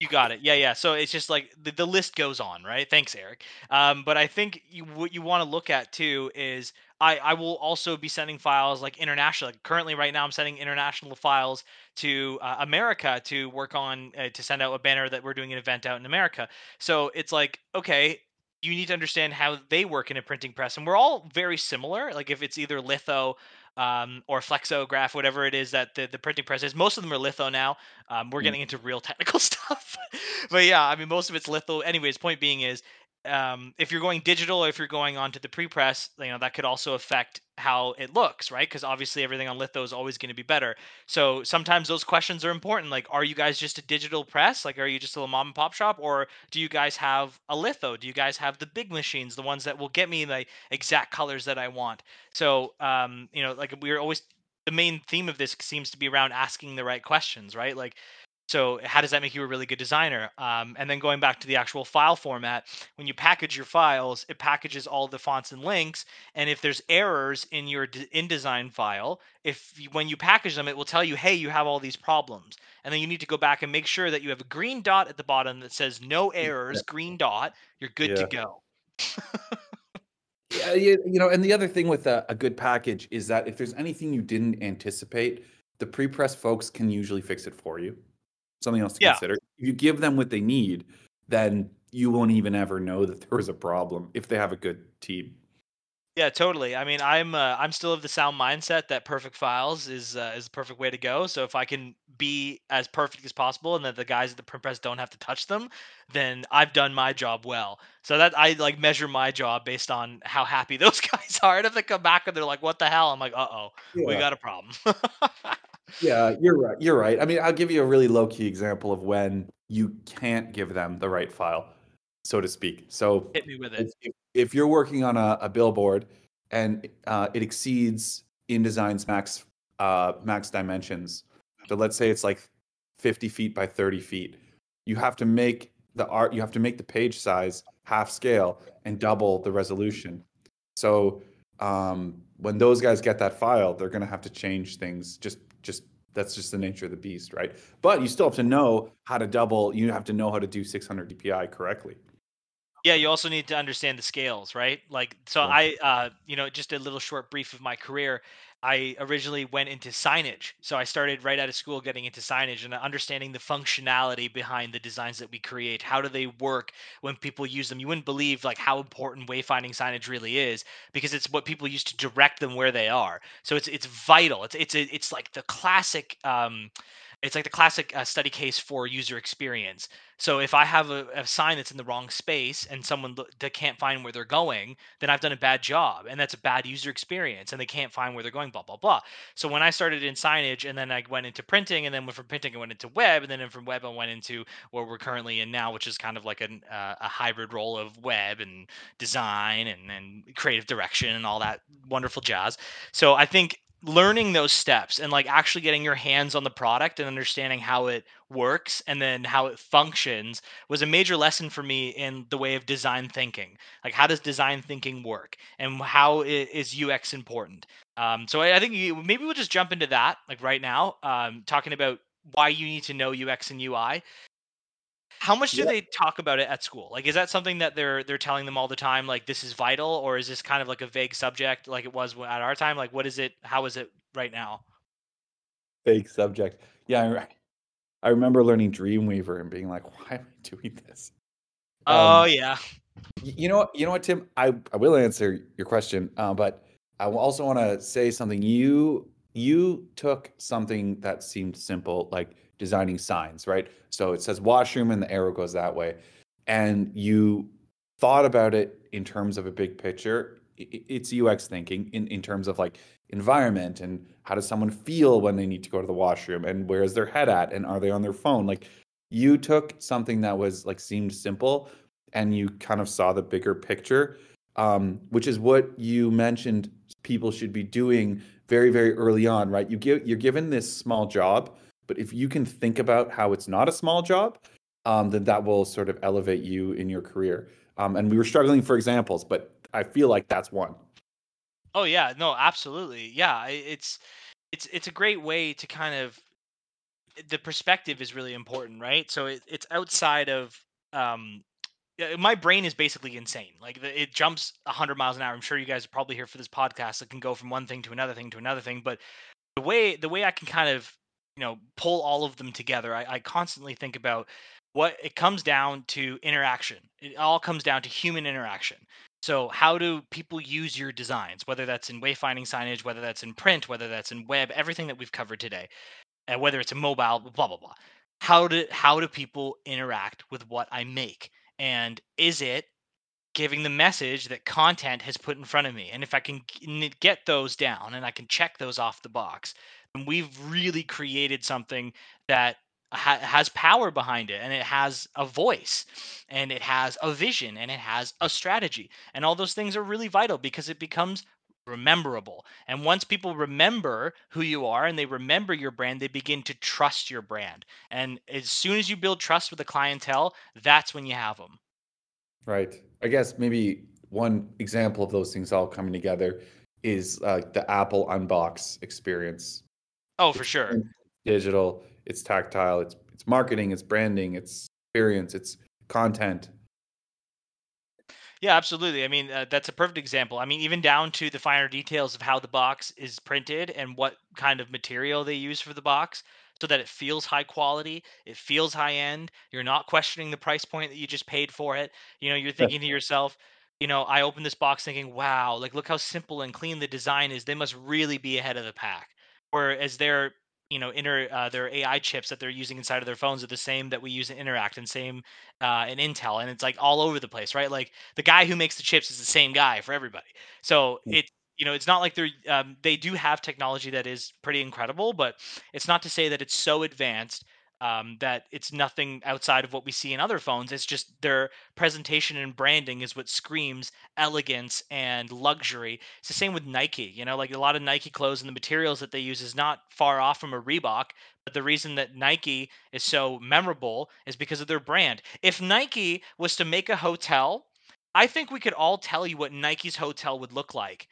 You got it. Yeah, yeah. So it's just like the, the list goes on, right? Thanks, Eric. Um, but I think you, what you want to look at too is I, I will also be sending files like international. Like currently, right now, I'm sending international files to uh, America to work on uh, to send out a banner that we're doing an event out in America. So it's like okay. You need to understand how they work in a printing press, and we're all very similar. Like if it's either litho um, or flexograph, whatever it is that the, the printing press is. Most of them are litho now. Um, we're Mm. getting into real technical stuff, but yeah, I mean, most of it's litho. Anyways, point being is, um, if you're going digital or if you're going onto the pre-press, you know that could also affect how it looks, right? Because obviously everything on litho is always going to be better. So sometimes those questions are important. Like, are you guys just a digital press? Like, are you just a little mom and pop shop, or do you guys have a litho? Do you guys have the big machines, the ones that will get me the exact colors that I want? So, um, you know, like we're always the main theme of this seems to be around asking the right questions, right? Like, so how does that make you a really good designer? Um, and then going back to the actual file format, when you package your files, it packages all the fonts and links. And if there's errors in your InDesign file, if you, when you package them, it will tell you, hey, you have all these problems. And then you need to go back and make sure that you have a green dot at the bottom that says no errors, green dot. You're good to go. Yeah, you, you know, and the other thing with a, a good package is that if there's anything you didn't anticipate, the pre-press folks can usually fix it for you. Something else to Yeah. consider. If you give them what they need, then you won't even ever know that there was a problem if they have a good team. Yeah, totally. I mean, I'm uh, I'm still of the sound mindset that perfect files is uh, is the perfect way to go. So if I can be as perfect as possible, and that the guys at the print press don't have to touch them, then I've done my job well. So that I like measure my job based on how happy those guys are. And if they come back and they're like, "What the hell?" I'm like, "Uh oh, we got a problem." Yeah, you're right. You're right. I mean, I'll give you a really low key example of when you can't give them the right file, so to speak. So Hit me with if, it. if- if you're working on a, a billboard and uh, it exceeds InDesign's max uh, max dimensions. So let's say it's like 50 feet by 30 feet. You have to make the art. You have to make the page size half scale and double the resolution. So um, when those guys get that file, they're going to have to change things. Just just that's just the nature of the beast, right? But you still have to know how to double. You have to know how to do 600 dpi correctly. Yeah, you also need to understand the scales, right? Like, so I, uh, you know, just a little short brief of my career. I originally went into signage. So I started right out of school getting into signage and understanding the functionality behind the designs that we create. How do they work when people use them? You wouldn't believe like how important wayfinding signage really is because it's what people use to direct them where they are. So it's it's vital. It's it's a, it's like the classic um it's like the classic uh, study case for user experience. So if I have a, a sign that's in the wrong space and someone lo- that can't find where they're going, then I've done a bad job, and that's a bad user experience, and they can't find where they're going. Blah blah blah. So when I started in signage, and then I went into printing, and then from printing I went into web, and then from web I went into where we're currently in now, which is kind of like an, uh, a hybrid role of web and design and and creative direction and all that wonderful jazz. So I think learning those steps and like actually getting your hands on the product and understanding how it works and then how it functions was a major lesson for me in the way of design thinking. Like how does design thinking work and how is ux important? Um, so I, think maybe we'll just jump into that like right now um, talking about why you need to know ux and ui how much do they talk about it at school? Like, is that something that they're they're telling them all the time? Like, this is vital, or is this kind of like a vague subject, like it was at our time? Like, what is it? How is it right now? Vague subject. Yeah, I, I remember learning Dreamweaver and being like, "Why am I doing this?" Oh um, yeah. You know, you know what, Tim? I I will answer your question, uh, but I also want to say something. You you took something that seemed simple, like designing signs, right? So it says washroom and the arrow goes that way. And you thought about it in terms of a big picture. It's UX thinking in, in terms of like environment and how does someone feel when they need to go to the washroom and where is their head at and are they on their phone? Like you took something that was like seemed simple and you kind of saw the bigger picture, um, which is what you mentioned people should be doing very, very early on, right? You give you're given this small job but if you can think about how it's not a small job, um, then that will sort of elevate you in your career. Um, and we were struggling for examples, but I feel like that's one. Oh yeah, no, absolutely, yeah. It's it's it's a great way to kind of the perspective is really important, right? So it, it's outside of um, my brain is basically insane. Like it jumps 100 miles an hour. I'm sure you guys are probably here for this podcast. It can go from one thing to another thing to another thing. But the way the way I can kind of you know pull all of them together I, I constantly think about what it comes down to interaction it all comes down to human interaction. So how do people use your designs whether that's in wayfinding signage whether that's in print whether that's in web everything that we've covered today and whether it's a mobile blah blah blah. How do how do people interact with what i make? And is it giving the message that content has put in front of me? And if i can get those down and i can check those off the box and we've really created something that ha- has power behind it and it has a voice and it has a vision and it has a strategy and all those things are really vital because it becomes rememberable and once people remember who you are and they remember your brand they begin to trust your brand and as soon as you build trust with the clientele that's when you have them right. I guess maybe one example of those things all coming together is uh, the apple unbox experience Oh, for sure. Digital, it's tactile, it's it's marketing, it's branding, it's experience, it's content. Yeah, absolutely. I mean, uh, that's a perfect example. I mean, even down to the finer details of how the box is printed and what kind of material they use for the box so that it feels high quality, it feels high end. You're not questioning the price point that you just paid for it. You know, you're thinking to yourself, you know, I opened this box thinking, wow, like look how simple and clean the design is. They must really be ahead of the pack or as their you know inner uh, their AI chips that they're using inside of their phones are the same that we use in Interact and same uh, in Intel, and it's like all over the place, right? Like the guy who makes the chips is the same guy for everybody. So mm. it you know it's not like they're um, they do have technology that is pretty incredible, but it's not to say that it's so advanced um, that it's nothing outside of what we see in other phones. It's just their presentation and branding is what screams elegance and luxury. It's the same with Nike. You know, like a lot of Nike clothes and the materials that they use is not far off from a Reebok. But the reason that Nike is so memorable is because of their brand. If Nike was to make a hotel, I think we could all tell you what Nike's hotel would look like.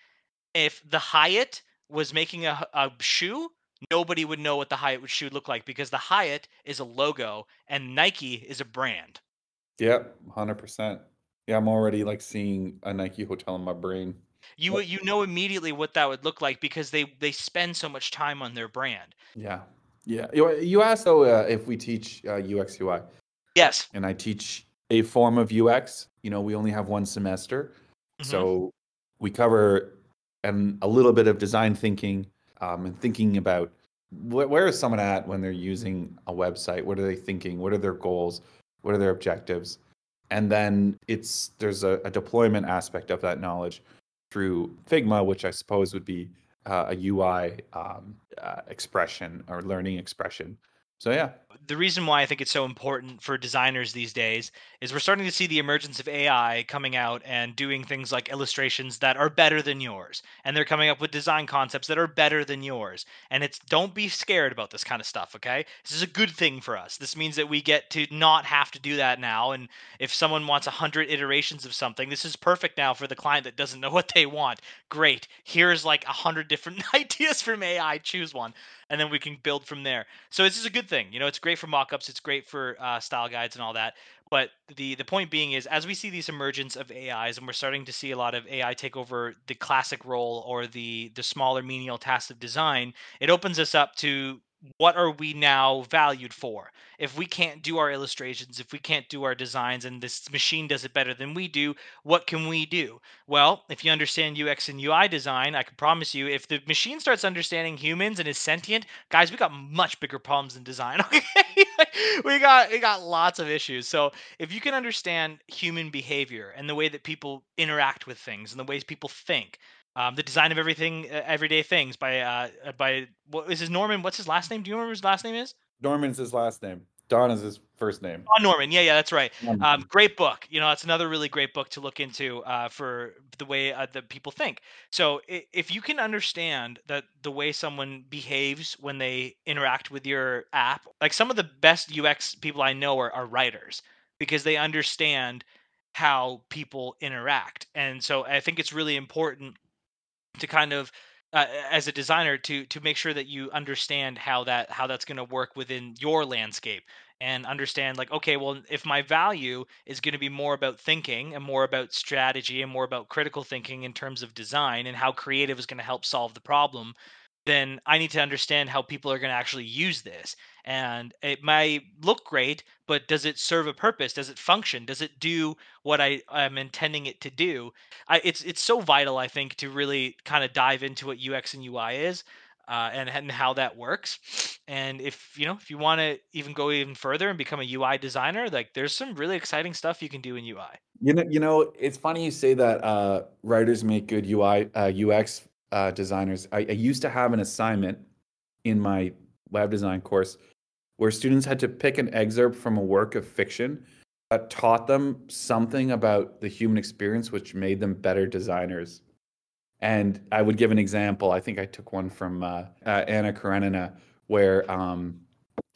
If the Hyatt was making a, a shoe, nobody would know what the Hyatt shoe look like because the Hyatt is a logo and Nike is a brand. Yep, hundred percent. Yeah, I'm already like seeing a Nike hotel in my brain. You you know immediately what that would look like because they they spend so much time on their brand. Yeah, yeah. You, you asked though uh, if we teach uh, UX UI. Yes. And I teach a form of UX. You know, we only have one semester, mm-hmm. so we cover and a little bit of design thinking um, and thinking about wh- where is someone at when they're using a website? What are they thinking? What are their goals? What are their objectives? And then it's there's a, a deployment aspect of that knowledge through Figma, which I suppose would be uh, a UI um, uh, expression or learning expression. So yeah, the reason why I think it's so important for designers these days is we're starting to see the emergence of AI coming out and doing things like illustrations that are better than yours. And they're coming up with design concepts that are better than yours. And it's don't be scared about this kind of stuff, okay? This is a good thing for us. This means that we get to not have to do that now. And if someone wants 100 iterations of something, this is perfect now for the client that doesn't know what they want. Great. Here's like 100 different ideas from AI. Choose one and then we can build from there. So this is a good thing. You know, it's great for mockups, it's great for uh, style guides and all that. But the the point being is, as we see these emergence of AIs, and we're starting to see a lot of AI take over the classic role or the the smaller menial tasks of design, it opens us up to what are we now valued for? If we can't do our illustrations, if we can't do our designs, and this machine does it better than we do, what can we do? Well, if you understand UX and UI design, I can promise you, if the machine starts understanding humans and is sentient, guys, we got much bigger problems in design. Okay, we got we got lots of issues. So if you can understand human behavior and the way that people interact with things and the ways people think, um, the design of everything, uh, everyday things by uh, by what is his Norman? What's his last name? Do you remember his last name is? Norman's his last name. Don is his first name. Don Norman. Yeah, yeah, that's right. Um, great book. You know, it's another really great book to look into uh, for the way uh, that people think. So if you can understand that the way someone behaves when they interact with your app, like some of the best UX people I know are, are writers because they understand how people interact. And so I think it's really important to kind of uh, as a designer to to make sure that you understand how that how that's going to work within your landscape and understand like okay well if my value is going to be more about thinking and more about strategy and more about critical thinking in terms of design and how creative is going to help solve the problem then I need to understand how people are going to actually use this. And it might look great, but does it serve a purpose? Does it function? Does it do what I am intending it to do? I, it's it's so vital, I think, to really kind of dive into what UX and UI is. Uh, and, and how that works. And if you know if you want to even go even further and become a UI designer, like there's some really exciting stuff you can do in UI. You know, you know, it's funny you say that uh, writers make good UI uh, UX uh, designers. I, I used to have an assignment in my web design course where students had to pick an excerpt from a work of fiction that taught them something about the human experience, which made them better designers. And I would give an example. I think I took one from uh, uh, Anna Karenina, where um,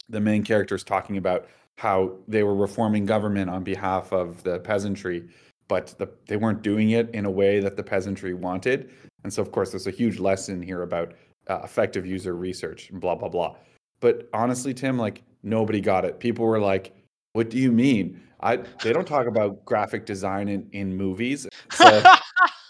the main character is talking about how they were reforming government on behalf of the peasantry, but the, they weren't doing it in a way that the peasantry wanted. And so, of course, there's a huge lesson here about uh, effective user research and blah, blah, blah. But honestly, Tim, like nobody got it. People were like, what do you mean? I, they don't talk about graphic design in, in movies. So,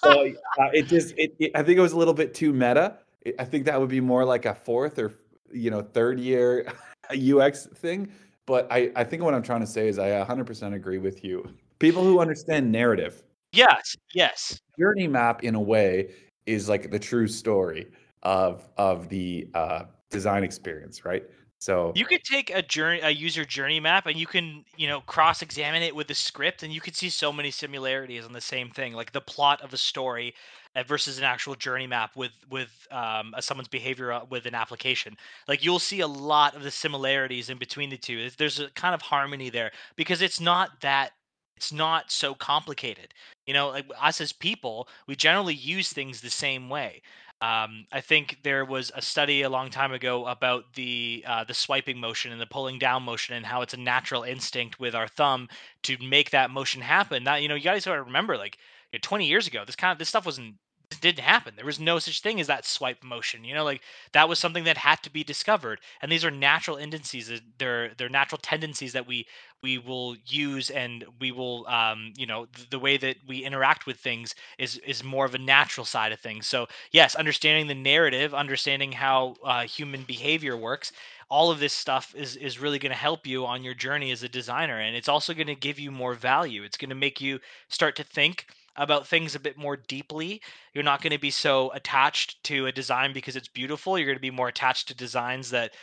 so uh, it just, it, it, I think it was a little bit too meta. I think that would be more like a fourth or, you know, third year UX thing. But I, I think what I'm trying to say is I 100% agree with you. People who understand narrative. Yes, yes. Journey map in a way is like the true story of of the uh, design experience, right? So You could take a journey, a user journey map, and you can, you know, cross-examine it with the script, and you could see so many similarities on the same thing, like the plot of a story uh, versus an actual journey map with with um, someone's behavior uh, with an application. Like you'll see a lot of the similarities in between the two. There's a kind of harmony there because it's not that it's not so complicated. You know, like us as people, we generally use things the same way. Um, I think there was a study a long time ago about the uh, the swiping motion and the pulling down motion and how it's a natural instinct with our thumb to make that motion happen. That you know, you guys got to remember, like you know, 20 years ago, this kind of this stuff wasn't didn't happen. There was no such thing as that swipe motion. You know, like that was something that had to be discovered. And these are natural tendencies. They're they're natural tendencies that we we will use and we will um, you know th- the way that we interact with things is is more of a natural side of things so yes understanding the narrative understanding how uh, human behavior works all of this stuff is is really going to help you on your journey as a designer and it's also going to give you more value it's going to make you start to think about things a bit more deeply. You're not going to be so attached to a design because it's beautiful. You're going to be more attached to designs that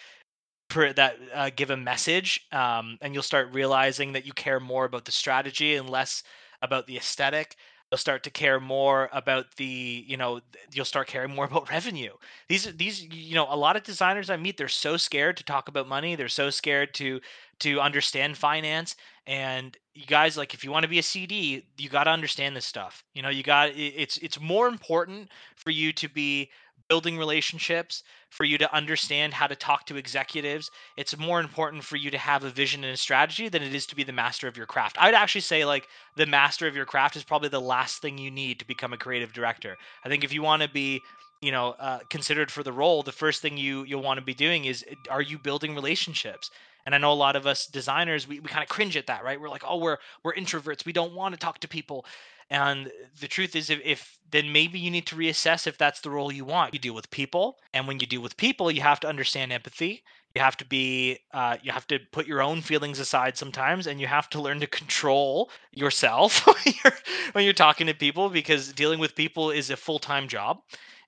that uh, give a message um, and you'll start realizing that you care more about the strategy and less about the aesthetic. You'll start to care more about the you know you'll start caring more about revenue. These these you know a lot of designers i meet they're so scared to talk about money. They're so scared to to understand finance. And you guys like if you want to be a cd you got to understand this stuff. You know you got it's it's more important for you to be building relationships for you to understand how to talk to executives. It's more important for you to have a vision and a strategy than it is to be the master of your craft. I'd actually say like the master of your craft is probably the last thing you need to become a creative director. I think if you want to be you know uh, considered for the role the first thing you you'll want to be doing is are you building relationships and i know a lot of us designers we, we kind of cringe at that right we're like oh we're we're introverts we don't want to talk to people and the truth is, if, if then maybe you need to reassess if that's the role you want. You deal with people, and when you deal with people, you have to understand empathy. You have to be, uh, you have to put your own feelings aside sometimes, and you have to learn to control yourself when you're when you're talking to people because dealing with people is a full time job.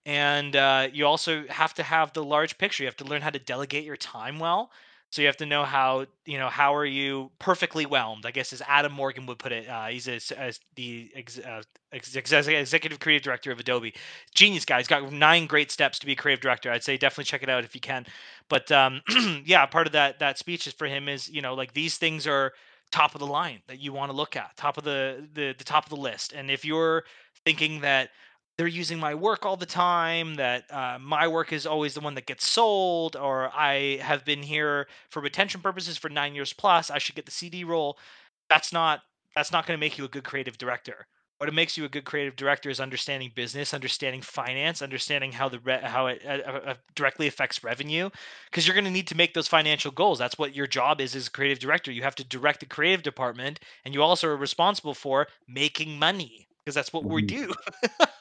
And uh, you also have to have the large picture. You have to learn how to delegate your time well. So you have to know how you know how are you perfectly whelmed. I guess as Adam Morgan would put it. Uh, he's as the ex, uh, ex- executive creative director of Adobe. Genius guy. He's got nine great steps to be a creative director. I'd say definitely check it out if you can. But um, yeah, part of that that speech is for him is you know like these things are top of the line that you want to look at, top of the the the top of the list. And if you're thinking that they're using my work all the time, that uh, my work is always the one that gets sold, or I have been here for retention purposes for nine years plus, I should get the CD role. That's not that's not going to make you a good creative director. What it makes you a good creative director is understanding business, understanding finance, understanding how the re- how it uh, uh, uh, directly affects revenue, because you're going to need to make those financial goals. That's what your job is as a creative director. You have to direct the creative department, and you also are responsible for making money because that's what we Mhm. do.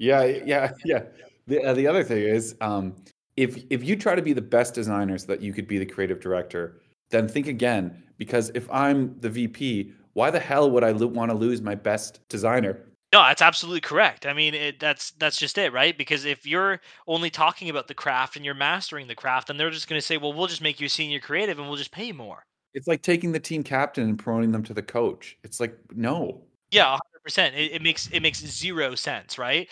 Yeah, yeah, yeah. The uh, the other thing is, um, if if you try to be the best designer so that you could be the creative director, then think again. Because if I'm the VP, why the hell would I lo- want to lose my best designer? No, that's absolutely correct. I mean, it, that's that's just it, right? Because if you're only talking about the craft and you're mastering the craft, then they're just going to say, "Well, we'll just make you a senior creative and we'll just pay you more." It's like taking the team captain and promoting them to the coach. It's like no. Yeah, hundred percent. It, it makes it makes zero sense, right?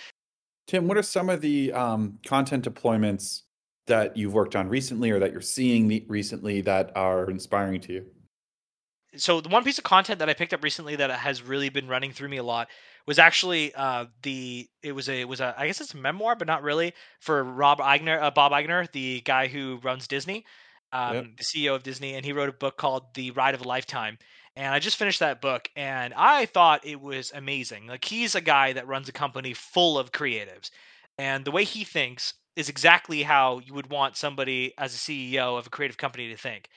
Tim, what are some of the um, content deployments that you've worked on recently, or that you're seeing recently that are inspiring to you? so the one piece of content that I picked up recently that has really been running through me a lot was actually uh, the it was a it was a I guess it's a memoir, but not really for Rob Eigner, uh, Bob Eigner, the guy who runs Disney, um, Yep. the CEO of Disney, and he wrote a book called The Ride of a Lifetime. And I just finished that book, and I thought it was amazing. Like he's a guy that runs a company full of creatives, and the way he thinks is exactly how you would want somebody as a CEO of a creative company to think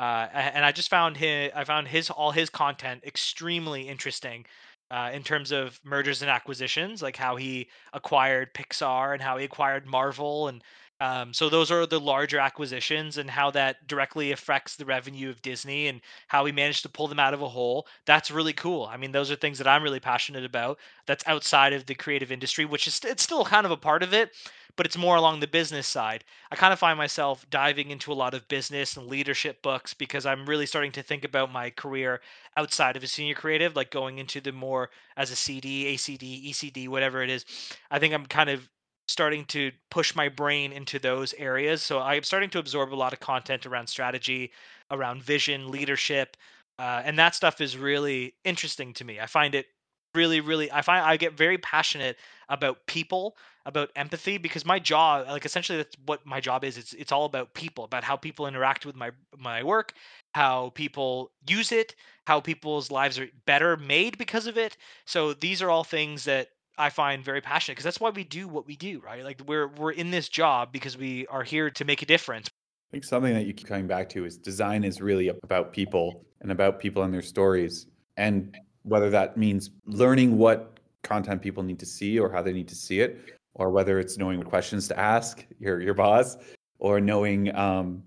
uh, and I just found his I found his all his content extremely interesting uh, in terms of mergers and acquisitions, like how he acquired Pixar and how he acquired Marvel, and Um, so those are the larger acquisitions and how that directly affects the revenue of Disney and how we managed to pull them out of a hole. That's really cool. I mean, those are things that I'm really passionate about. That's outside of the creative industry, which is it's still kind of a part of it, but it's more along the business side. I kind of find myself diving into a lot of business and leadership books because I'm really starting to think about my career outside of a senior creative, like going into the more as a CD, ACD, ECD, whatever it is. I think I'm kind of starting to push my brain into those areas. So I'm starting to absorb a lot of content around strategy, around vision, leadership, uh, and that stuff is really interesting to me. I find it really, really. I find I get very passionate about people, about empathy, because my job, like essentially, that's what my job is. It's it's all about people, about how people interact with my my work, how people use it, how people's lives are better made because of it. So these are all things that I find very passionate because that's why we do what we do, right? Like we're we're in this job because we are here to make a difference. I think something that you keep coming back to is design is really about people and about people and their stories. And whether that means learning what content people need to see or how they need to see it, or whether it's knowing what questions to ask your your boss, or knowing um,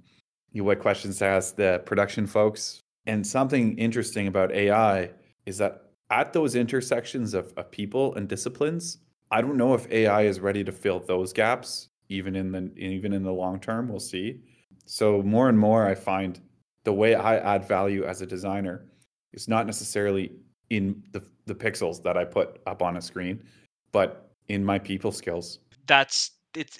what questions to ask the production folks. And something interesting about AI is that at those intersections of, of people and disciplines, I don't know if AI is ready to fill those gaps, even in the even in the long term. We'll see. So more and more, I find the way I add value as a designer is not necessarily in the the pixels that I put up on a screen, but in my people skills. That's it's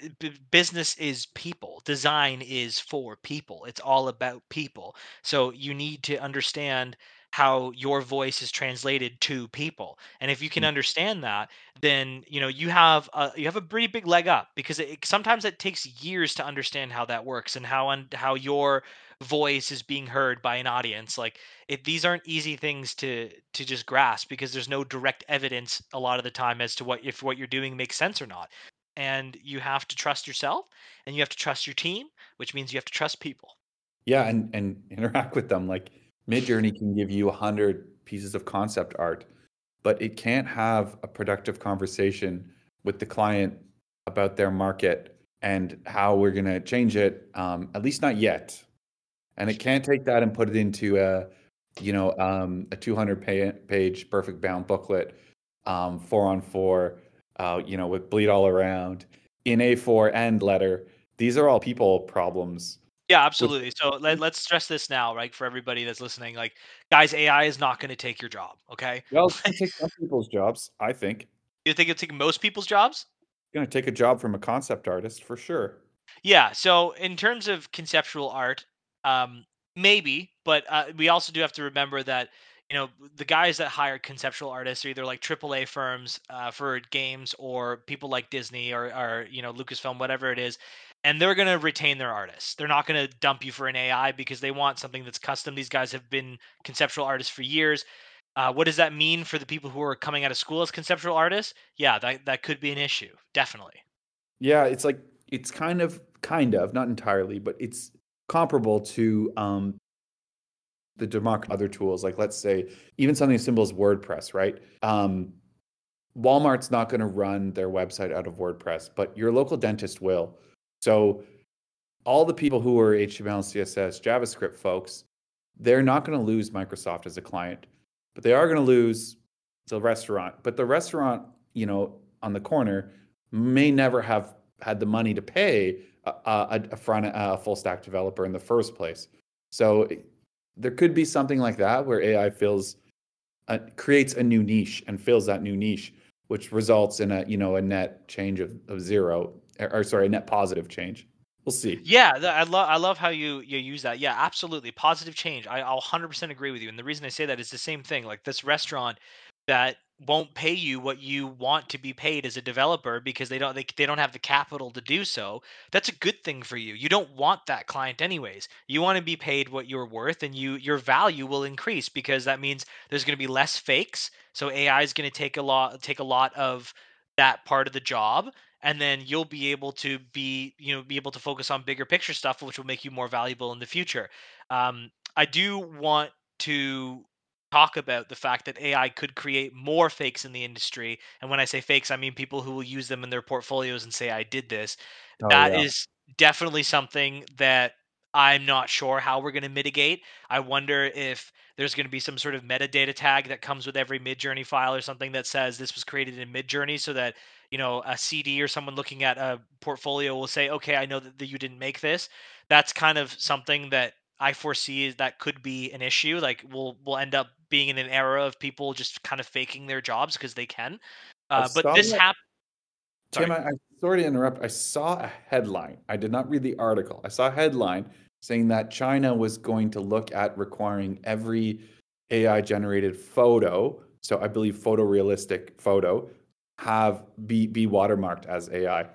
business is people design is for people it's all about people so you need to understand how your voice is translated to people and if you can mm. understand that then you know you have a, you have a pretty big leg up because it, sometimes it takes years to understand how that works and how un, how your voice is being heard by an audience like it, these aren't easy things to to just grasp because there's no direct evidence a lot of the time as to what if what you're doing makes sense or not and you have to trust yourself and you have to trust your team which means you have to trust people yeah and and interact with them like Midjourney can give you 100 pieces of concept art, but it can't have a productive conversation with the client about their market and how we're going to change it, um, at least not yet. And it can't take that and put it into a, you know, um, a 200 page perfect bound booklet, um, four on four, uh, you know, with bleed all around in A4 and letter. These are all people problems yeah, absolutely. So let, let's stress this now, right, for everybody that's listening. Like, guys, AI is not going to take your job. Okay. Well, it's going to take some people's jobs, I think. You think it'll take most people's jobs? It's going to take a job from a concept artist for sure. Yeah. So in terms of conceptual art, um, maybe, but uh, we also do have to remember that you know the guys that hire conceptual artists are either like AAA firms uh, for games or people like Disney or, or you know Lucasfilm, whatever it is, and they're going to retain their artists. They're not going to dump you for an AI because they want something that's custom. These guys have been conceptual artists for years. Uh, what does that mean for the people who are coming out of school as conceptual artists? Yeah, that that could be an issue, definitely. Yeah, it's like it's kind of kind of not entirely, but it's comparable to um, the democ other tools. Like let's say even something as simple as WordPress, right? Um, Walmart's not going to run their website out of WordPress, but your local dentist will. So all the people who are HTML, CSS, JavaScript folks, they're not going to lose Microsoft as a client, but they are going to lose the restaurant. But the restaurant, you know, on the corner may never have had the money to pay a, a, a front a full stack developer in the first place. So there could be something like that where AI fills uh, creates a new niche and fills that new niche, which results in a you know a net change of, of zero or sorry, a net positive change. We'll see. Yeah, I love I love how you you use that. Yeah, absolutely, positive change. I, I'll hundred percent agree with you. And the reason I say that is the same thing. Like this restaurant that won't pay you what you want to be paid as a developer because they don't they, they don't have the capital to do so that's a good thing for you you don't want that client anyways you want to be paid what you're worth and you your value will increase because that means there's going to be less fakes so ai is going to take a lot take a lot of that part of the job and then you'll be able to be you know be able to focus on bigger picture stuff which will make you more valuable in the future um, i do want to talk about the fact that ai could create more fakes in the industry and when i say fakes i mean people who will use them in their portfolios and say i did this oh, That yeah. is definitely something that I'm not sure how we're going to mitigate. I wonder if there's going to be some sort of metadata tag that comes with every Midjourney file or something that says this was created in Midjourney so that, you know, a CD or someone looking at a portfolio will say, okay, I know that you didn't make this. That's kind of something that I foresee that could be an issue. Like we'll we'll end up being in an era of people just kind of faking their jobs because they can. Uh, but this happened. Tim, I, I sorry to interrupt. I saw a headline. I did not read the article. I saw a headline saying that China was going to look at requiring every AI generated photo, so I believe photorealistic photo, have be be watermarked as AI.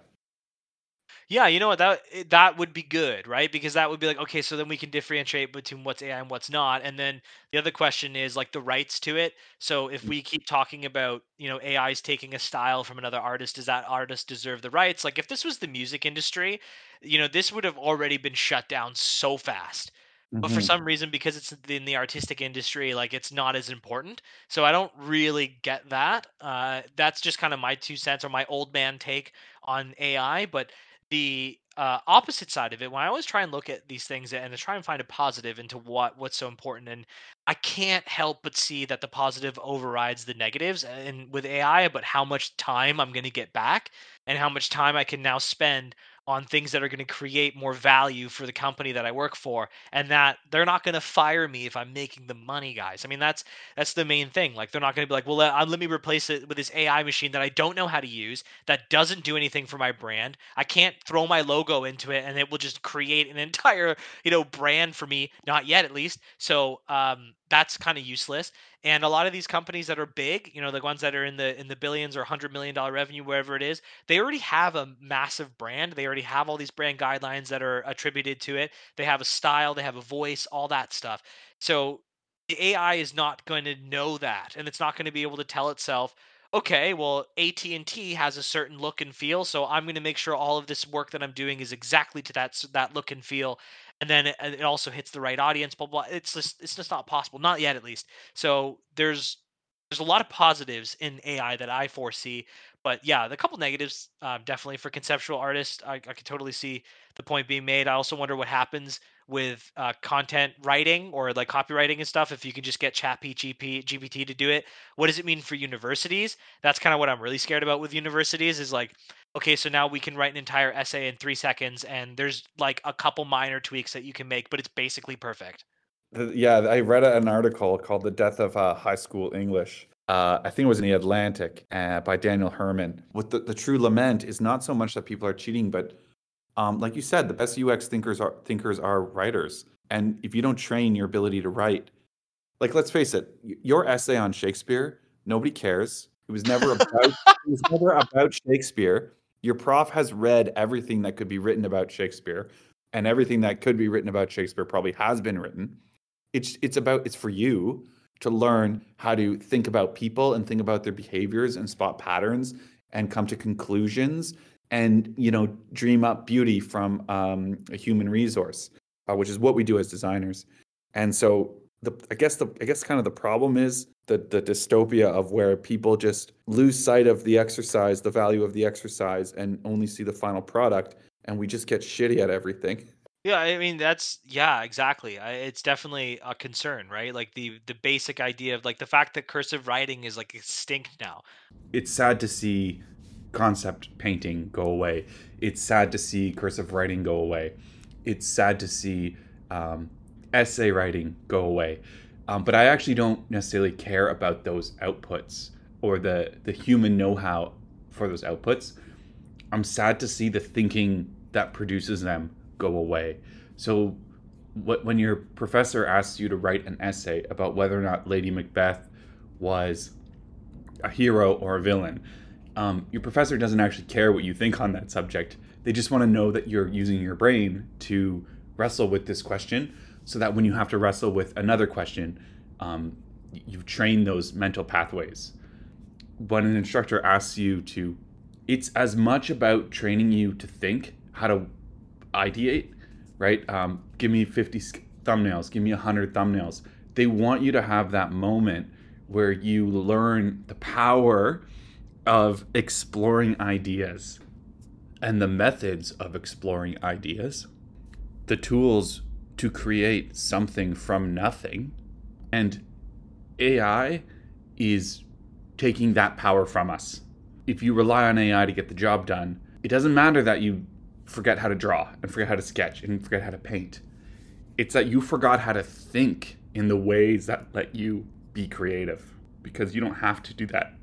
Yeah, you know what that that would be good, right? Because that would be like okay, so then we can differentiate between what's AI and what's not. And then the other question is like the rights to it. So if mm. we keep talking about, you know, AI's taking a style from another artist, does that artist deserve the rights? Like if this was the music industry, you know, this would have already been shut down so fast. But for mm-hmm. some reason, because it's in the artistic industry, like it's not as important. So I don't really get that. Uh, that's just kind of my two cents or my old man take on AI. But the uh, opposite side of it, when I always try and look at these things and to try and find a positive into what what's so important, and I can't help but see that the positive overrides the negatives. And with AI, but how much time I'm going to get back, and how much time I can now spend on things that are going to create more value for the company that I work for and that they're not going to fire me if I'm making the money guys. I mean that's that's the main thing. Like they're not going to be like, "Well, let, let me replace it with this AI machine that I don't know how to use that doesn't do anything for my brand. I can't throw my logo into it and it will just create an entire, you know, brand for me, not yet at least." So, um that's kind of useless. And a lot of these companies that are big, you know, the ones that are in the in the billions or hundred million dollar revenue, wherever it is, they already have a massive brand. They already have all these brand guidelines that are attributed to it. They have a style, they have a voice, all that stuff. So the AI is not going to know that, and it's not going to be able to tell itself, okay, well, AT&T has a certain look and feel, so I'm going to make sure all of this work that I'm doing is exactly to that that look and feel and then it, also hits the right audience. Blah, blah. It's just it's just not possible, not yet at least. So there's there's a lot of positives in AI that I foresee, but yeah, the couple negatives uh, definitely for conceptual artists. I, I could totally see the point being made. I also wonder what happens with uh, content writing or like copywriting and stuff if you can just get chat GPT, GPT to do it what does it mean for universities that's kind of what i'm really scared about with universities is like okay so now we can write an entire essay in three seconds and there's like a couple minor tweaks that you can make but it's basically perfect yeah i read an article called the death of uh, high school english uh, I think it was in the Atlantic uh, by Daniel Herman. What the, the true lament is not so much that people are cheating, but um, like you said, the best UX thinkers are thinkers are writers. And if you don't train your ability to write, like let's face it, your essay on Shakespeare, nobody cares. It was never about it was never about Shakespeare. Your prof has read everything that could be written about Shakespeare, and everything that could be written about Shakespeare probably has been written. It's it's about it's for you to learn how to think about people and think about their behaviors and spot patterns and come to conclusions and you know dream up beauty from um, a human resource, uh, which is what we do as designers. And so the I guess the I guess kind of the problem is the the dystopia of where people just lose sight of the exercise, the value of the exercise, and only see the final product, and we just get shitty at everything. Yeah, I mean that's yeah, exactly. I, it's definitely a concern, right? Like the the basic idea of like the fact that cursive writing is like extinct now. It's sad to see concept painting go away. It's sad to see cursive writing go away. It's sad to see um, essay writing go away. Um, but I actually don't necessarily care about those outputs or the the human know-how for those outputs. I'm sad to see the thinking that produces them go away. So what, when your professor asks you to write an essay about whether or not Lady Macbeth was a hero or a villain, um, your professor doesn't actually care what you think on that subject. They just want to know that you're using your brain to wrestle with this question so that when you have to wrestle with another question, um, you've trained those mental pathways. When an instructor asks you to, it's as much about training you to think, how to ideate, right? Um, give me 50 thumbnails, give me 100 thumbnails. They want you to have that moment where you learn the power of exploring ideas. and the methods of exploring ideas, the tools to create something from nothing. And AI is taking that power from us. If you rely on AI to get the job done, it doesn't matter that you forget how to draw and forget how to sketch and forget how to paint. It's that you forgot how to think in the ways that let you be creative because you don't have to do that.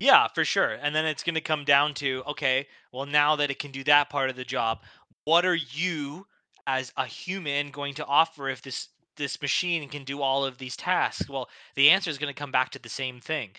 Yeah, for sure. And then it's going to come down to okay, well, now that it can do that part of the job, what are you as a human going to offer if this this machine can do all of these tasks? Well, the answer is going to come back to the same thing.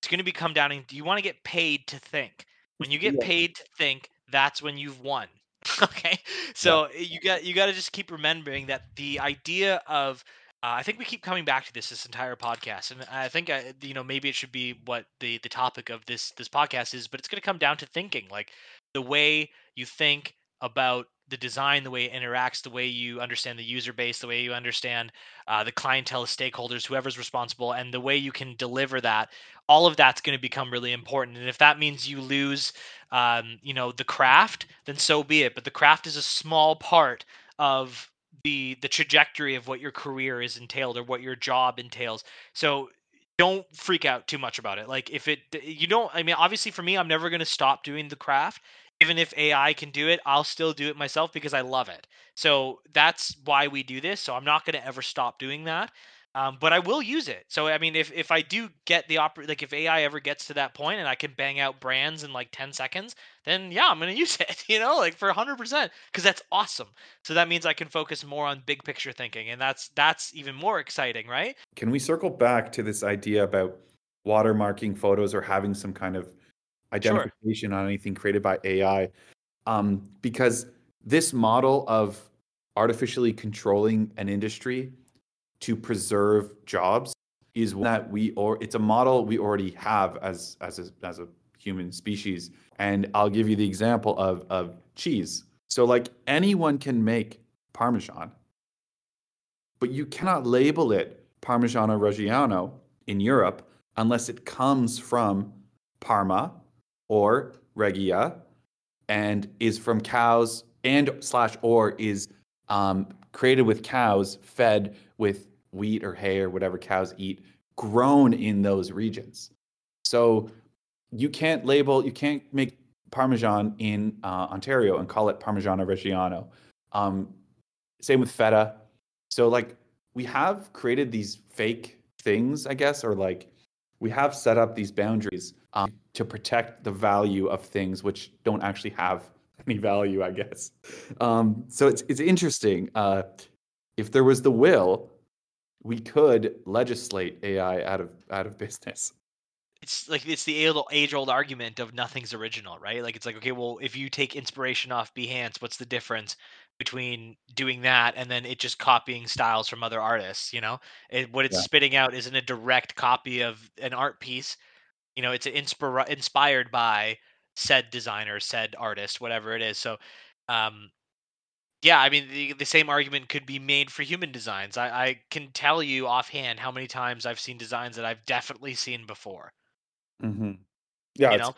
It's going to be come down and do you want to get paid to think? When you get Yeah. paid to think, that's when you've won. okay? So you got you got to just keep remembering that the idea of uh, I think we keep coming back to this this entire podcast, and I think uh, you know maybe it should be what the the topic of this this podcast is, but it's going to come down to thinking, like the way you think about the design, the way it interacts, the way you understand the user base, the way you understand uh, the clientele, stakeholders, whoever's responsible, and the way you can deliver that. All of that's going to become really important, and if that means you lose, um, you know, the craft, then so be it. But the craft is a small part of the the trajectory of what your career is entailed or what your job entails. So don't freak out too much about it. Like if it you don't I mean obviously for me I'm never going to stop doing the craft. Even if AI can do it, I'll still do it myself because I love it. So that's why we do this. So I'm not going to ever stop doing that. Um, but I will use it. So I mean, if if I do get the oper like if AI ever gets to that point and I can bang out brands in like 10 seconds, then yeah, I'm gonna use it. You know, like for 100 percent, because that's awesome. So that means I can focus more on big picture thinking, and that's that's even more exciting, right? Can we circle back to this idea about watermarking photos or having some kind of identification on anything created by AI? Um, because this model of artificially controlling an industry to preserve jobs is that we or it's a model we already have as as a, as a human species. And I'll give you the example of of cheese. So like anyone can make parmesan, but you cannot label it Parmigiano Reggiano in Europe unless it comes from Parma or Reggio and is from cows and slash or is um, created with cows fed with wheat or hay or whatever cows eat grown in those regions. So you can't label you can't make parmesan in uh, ontario and call it parmigiano reggiano. Um, same with feta. So like we have created these fake things i guess or like we have set up these boundaries um, to protect the value of things which don't actually have any value, I guess. Um, so it's it's interesting. Uh, if there was the will, we could legislate AI out of out of business. It's like it's the age old argument of nothing's original, right? Like it's like okay, well, if you take inspiration off Behance, what's the difference between doing that and then it just copying styles from other artists? You know, it, what it's Yeah. spitting out isn't a direct copy of an art piece. You know, it's inspira- inspired by said designer, said artist, whatever it is. So, um, yeah, I mean, the, the same argument could be made for human designs. I, I can tell you offhand how many times I've seen designs that I've definitely seen before. Mm-hmm. Yeah, You know?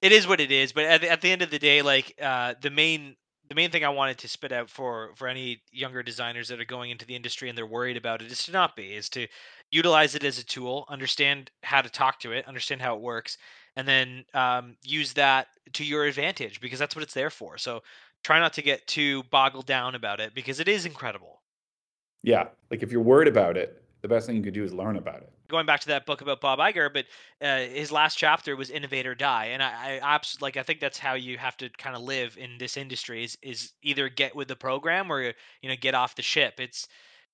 It is what it is, but at the, at the end of the day, like uh, the main the main thing I wanted to spit out for for any younger designers that are going into the industry and they're worried about it is to not be is to utilize it as a tool, understand how to talk to it, understand how it works, and then um, use that to your advantage because that's what it's there for. So try not to get too boggled down about it because it is incredible. Yeah, like if you're worried about it, the best thing you could do is learn about it. going back to that book about Bob Iger, but uh, his last chapter was "Innovate or Die," and I, I absolutely like. I think that's how you have to kind of live in this industry: is is either get with the program or you know get off the ship. It's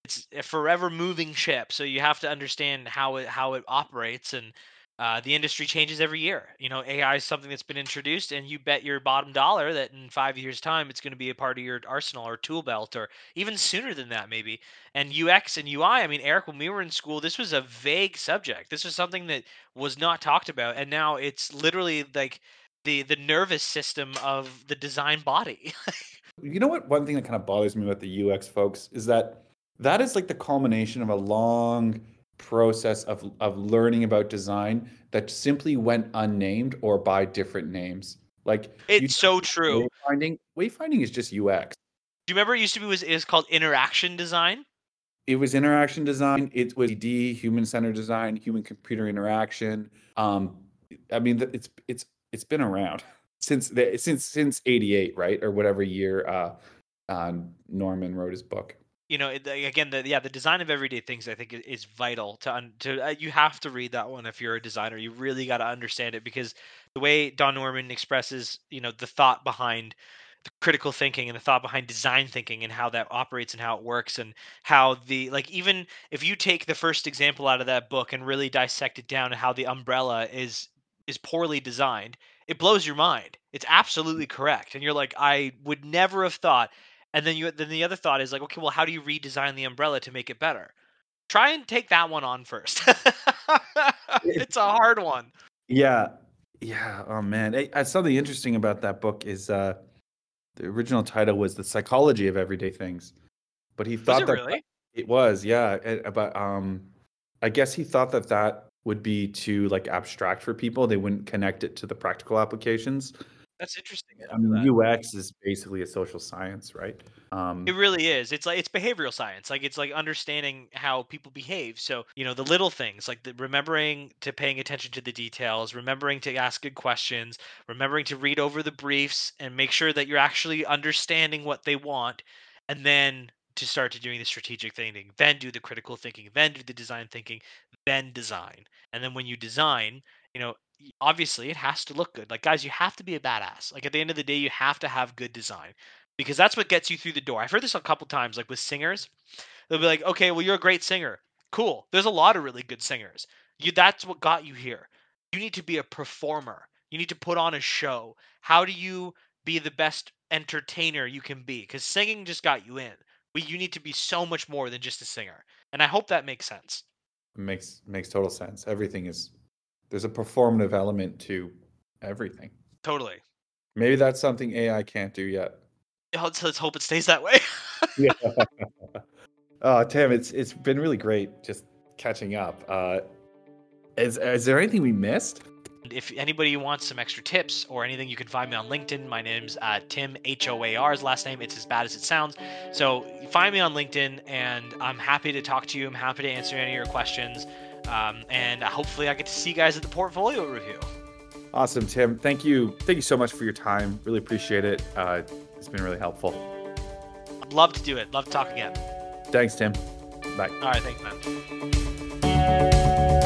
it's a forever moving ship, so you have to understand how it how it operates and. Uh, the industry changes every year. You know, AI is something that's been introduced, and you bet your bottom dollar that in five years' time, it's going to be a part of your arsenal or tool belt, or even sooner than that, maybe and UX and UI. I mean, Eric, when we were in school, this was a vague subject. This was something that was not talked about, and now it's literally like the the nervous system of the design body. You know what? One thing that kind of bothers me about the UX folks is that that is like the culmination of a long process of of learning about design that simply went unnamed or by different names. Like It's so true. wayfinding wayfinding is just UX. Do you remember it used to be was is called interaction design? It was interaction design. It was D, human centered design, human computer interaction. Um, I mean, it's it's it's been around since the, since since '88, right, or whatever year uh, uh, Norman wrote his book. You know again the yeah the design of everyday things i think is vital to un, to uh, you have to read that one if you're a designer. You really got to understand it because the way don norman expresses you know the thought behind the critical thinking and the thought behind design thinking and how that operates and how it works and how the like even if you take the first example out of that book and really dissect it down to how the umbrella is is poorly designed it blows your mind. It's absolutely correct. And you're like i would never have thought and then you then the other thought is like, okay, well, how do you redesign the umbrella to make it better? Try and take that one on first. it's a hard one. Yeah, yeah. Oh man, Hey, uh, something interesting about that book is uh, the original title was "The Psychology of Everyday Things," but he thought that really? It was, yeah. a- But um, I guess he thought that that would be too like abstract for people. They wouldn't connect it to the practical applications. That's interesting. I mean, UX is basically a social science, right? Um, It really is. It's like it's behavioral science. Like it's like understanding how people behave. So, you know, the little things, like the, remembering to paying attention to the details, remembering to ask good questions, remembering to read over the briefs and make sure that you're actually understanding what they want and then to start to doing the strategic thinking, then do the critical thinking, then do the design thinking, then design. And then when you design, you know, obviously it has to look good. Like guys, you have to be a badass. Like at the end of the day, you have to have good design because that's what gets you through the door. I've heard this a couple times, like with singers. They'll be like, "Okay, well, you're a great singer. Cool. There's a lot of really good singers. You that's what got you here. You need to be a performer. You need to put on a show. How do you be the best entertainer you can be? Because singing just got you in. But you need to be so much more than just a singer. And I hope that makes sense. makes makes total sense. Everything is there's a performative element to everything. Totally. Maybe that's something AI can't do yet. Let's, let's hope it stays that way. Yeah. uh, Tim, it's it's been really great just catching up. Uh, is is there anything we missed? If anybody wants some extra tips or anything, you can find me on LinkedIn. My name's uh, Tim H O A R's last name. It's as bad as it sounds. So find me on LinkedIn, and I'm happy to talk to you. I'm happy to answer any of your questions, um, and uh, hopefully I get to see you guys at the portfolio review. Awesome, Tim. Thank you. Thank you so much for your time. Really appreciate it. Uh, it's been really helpful. I'd love to do it. Love to talk again. Thanks, Tim. Bye. All right, thanks, man.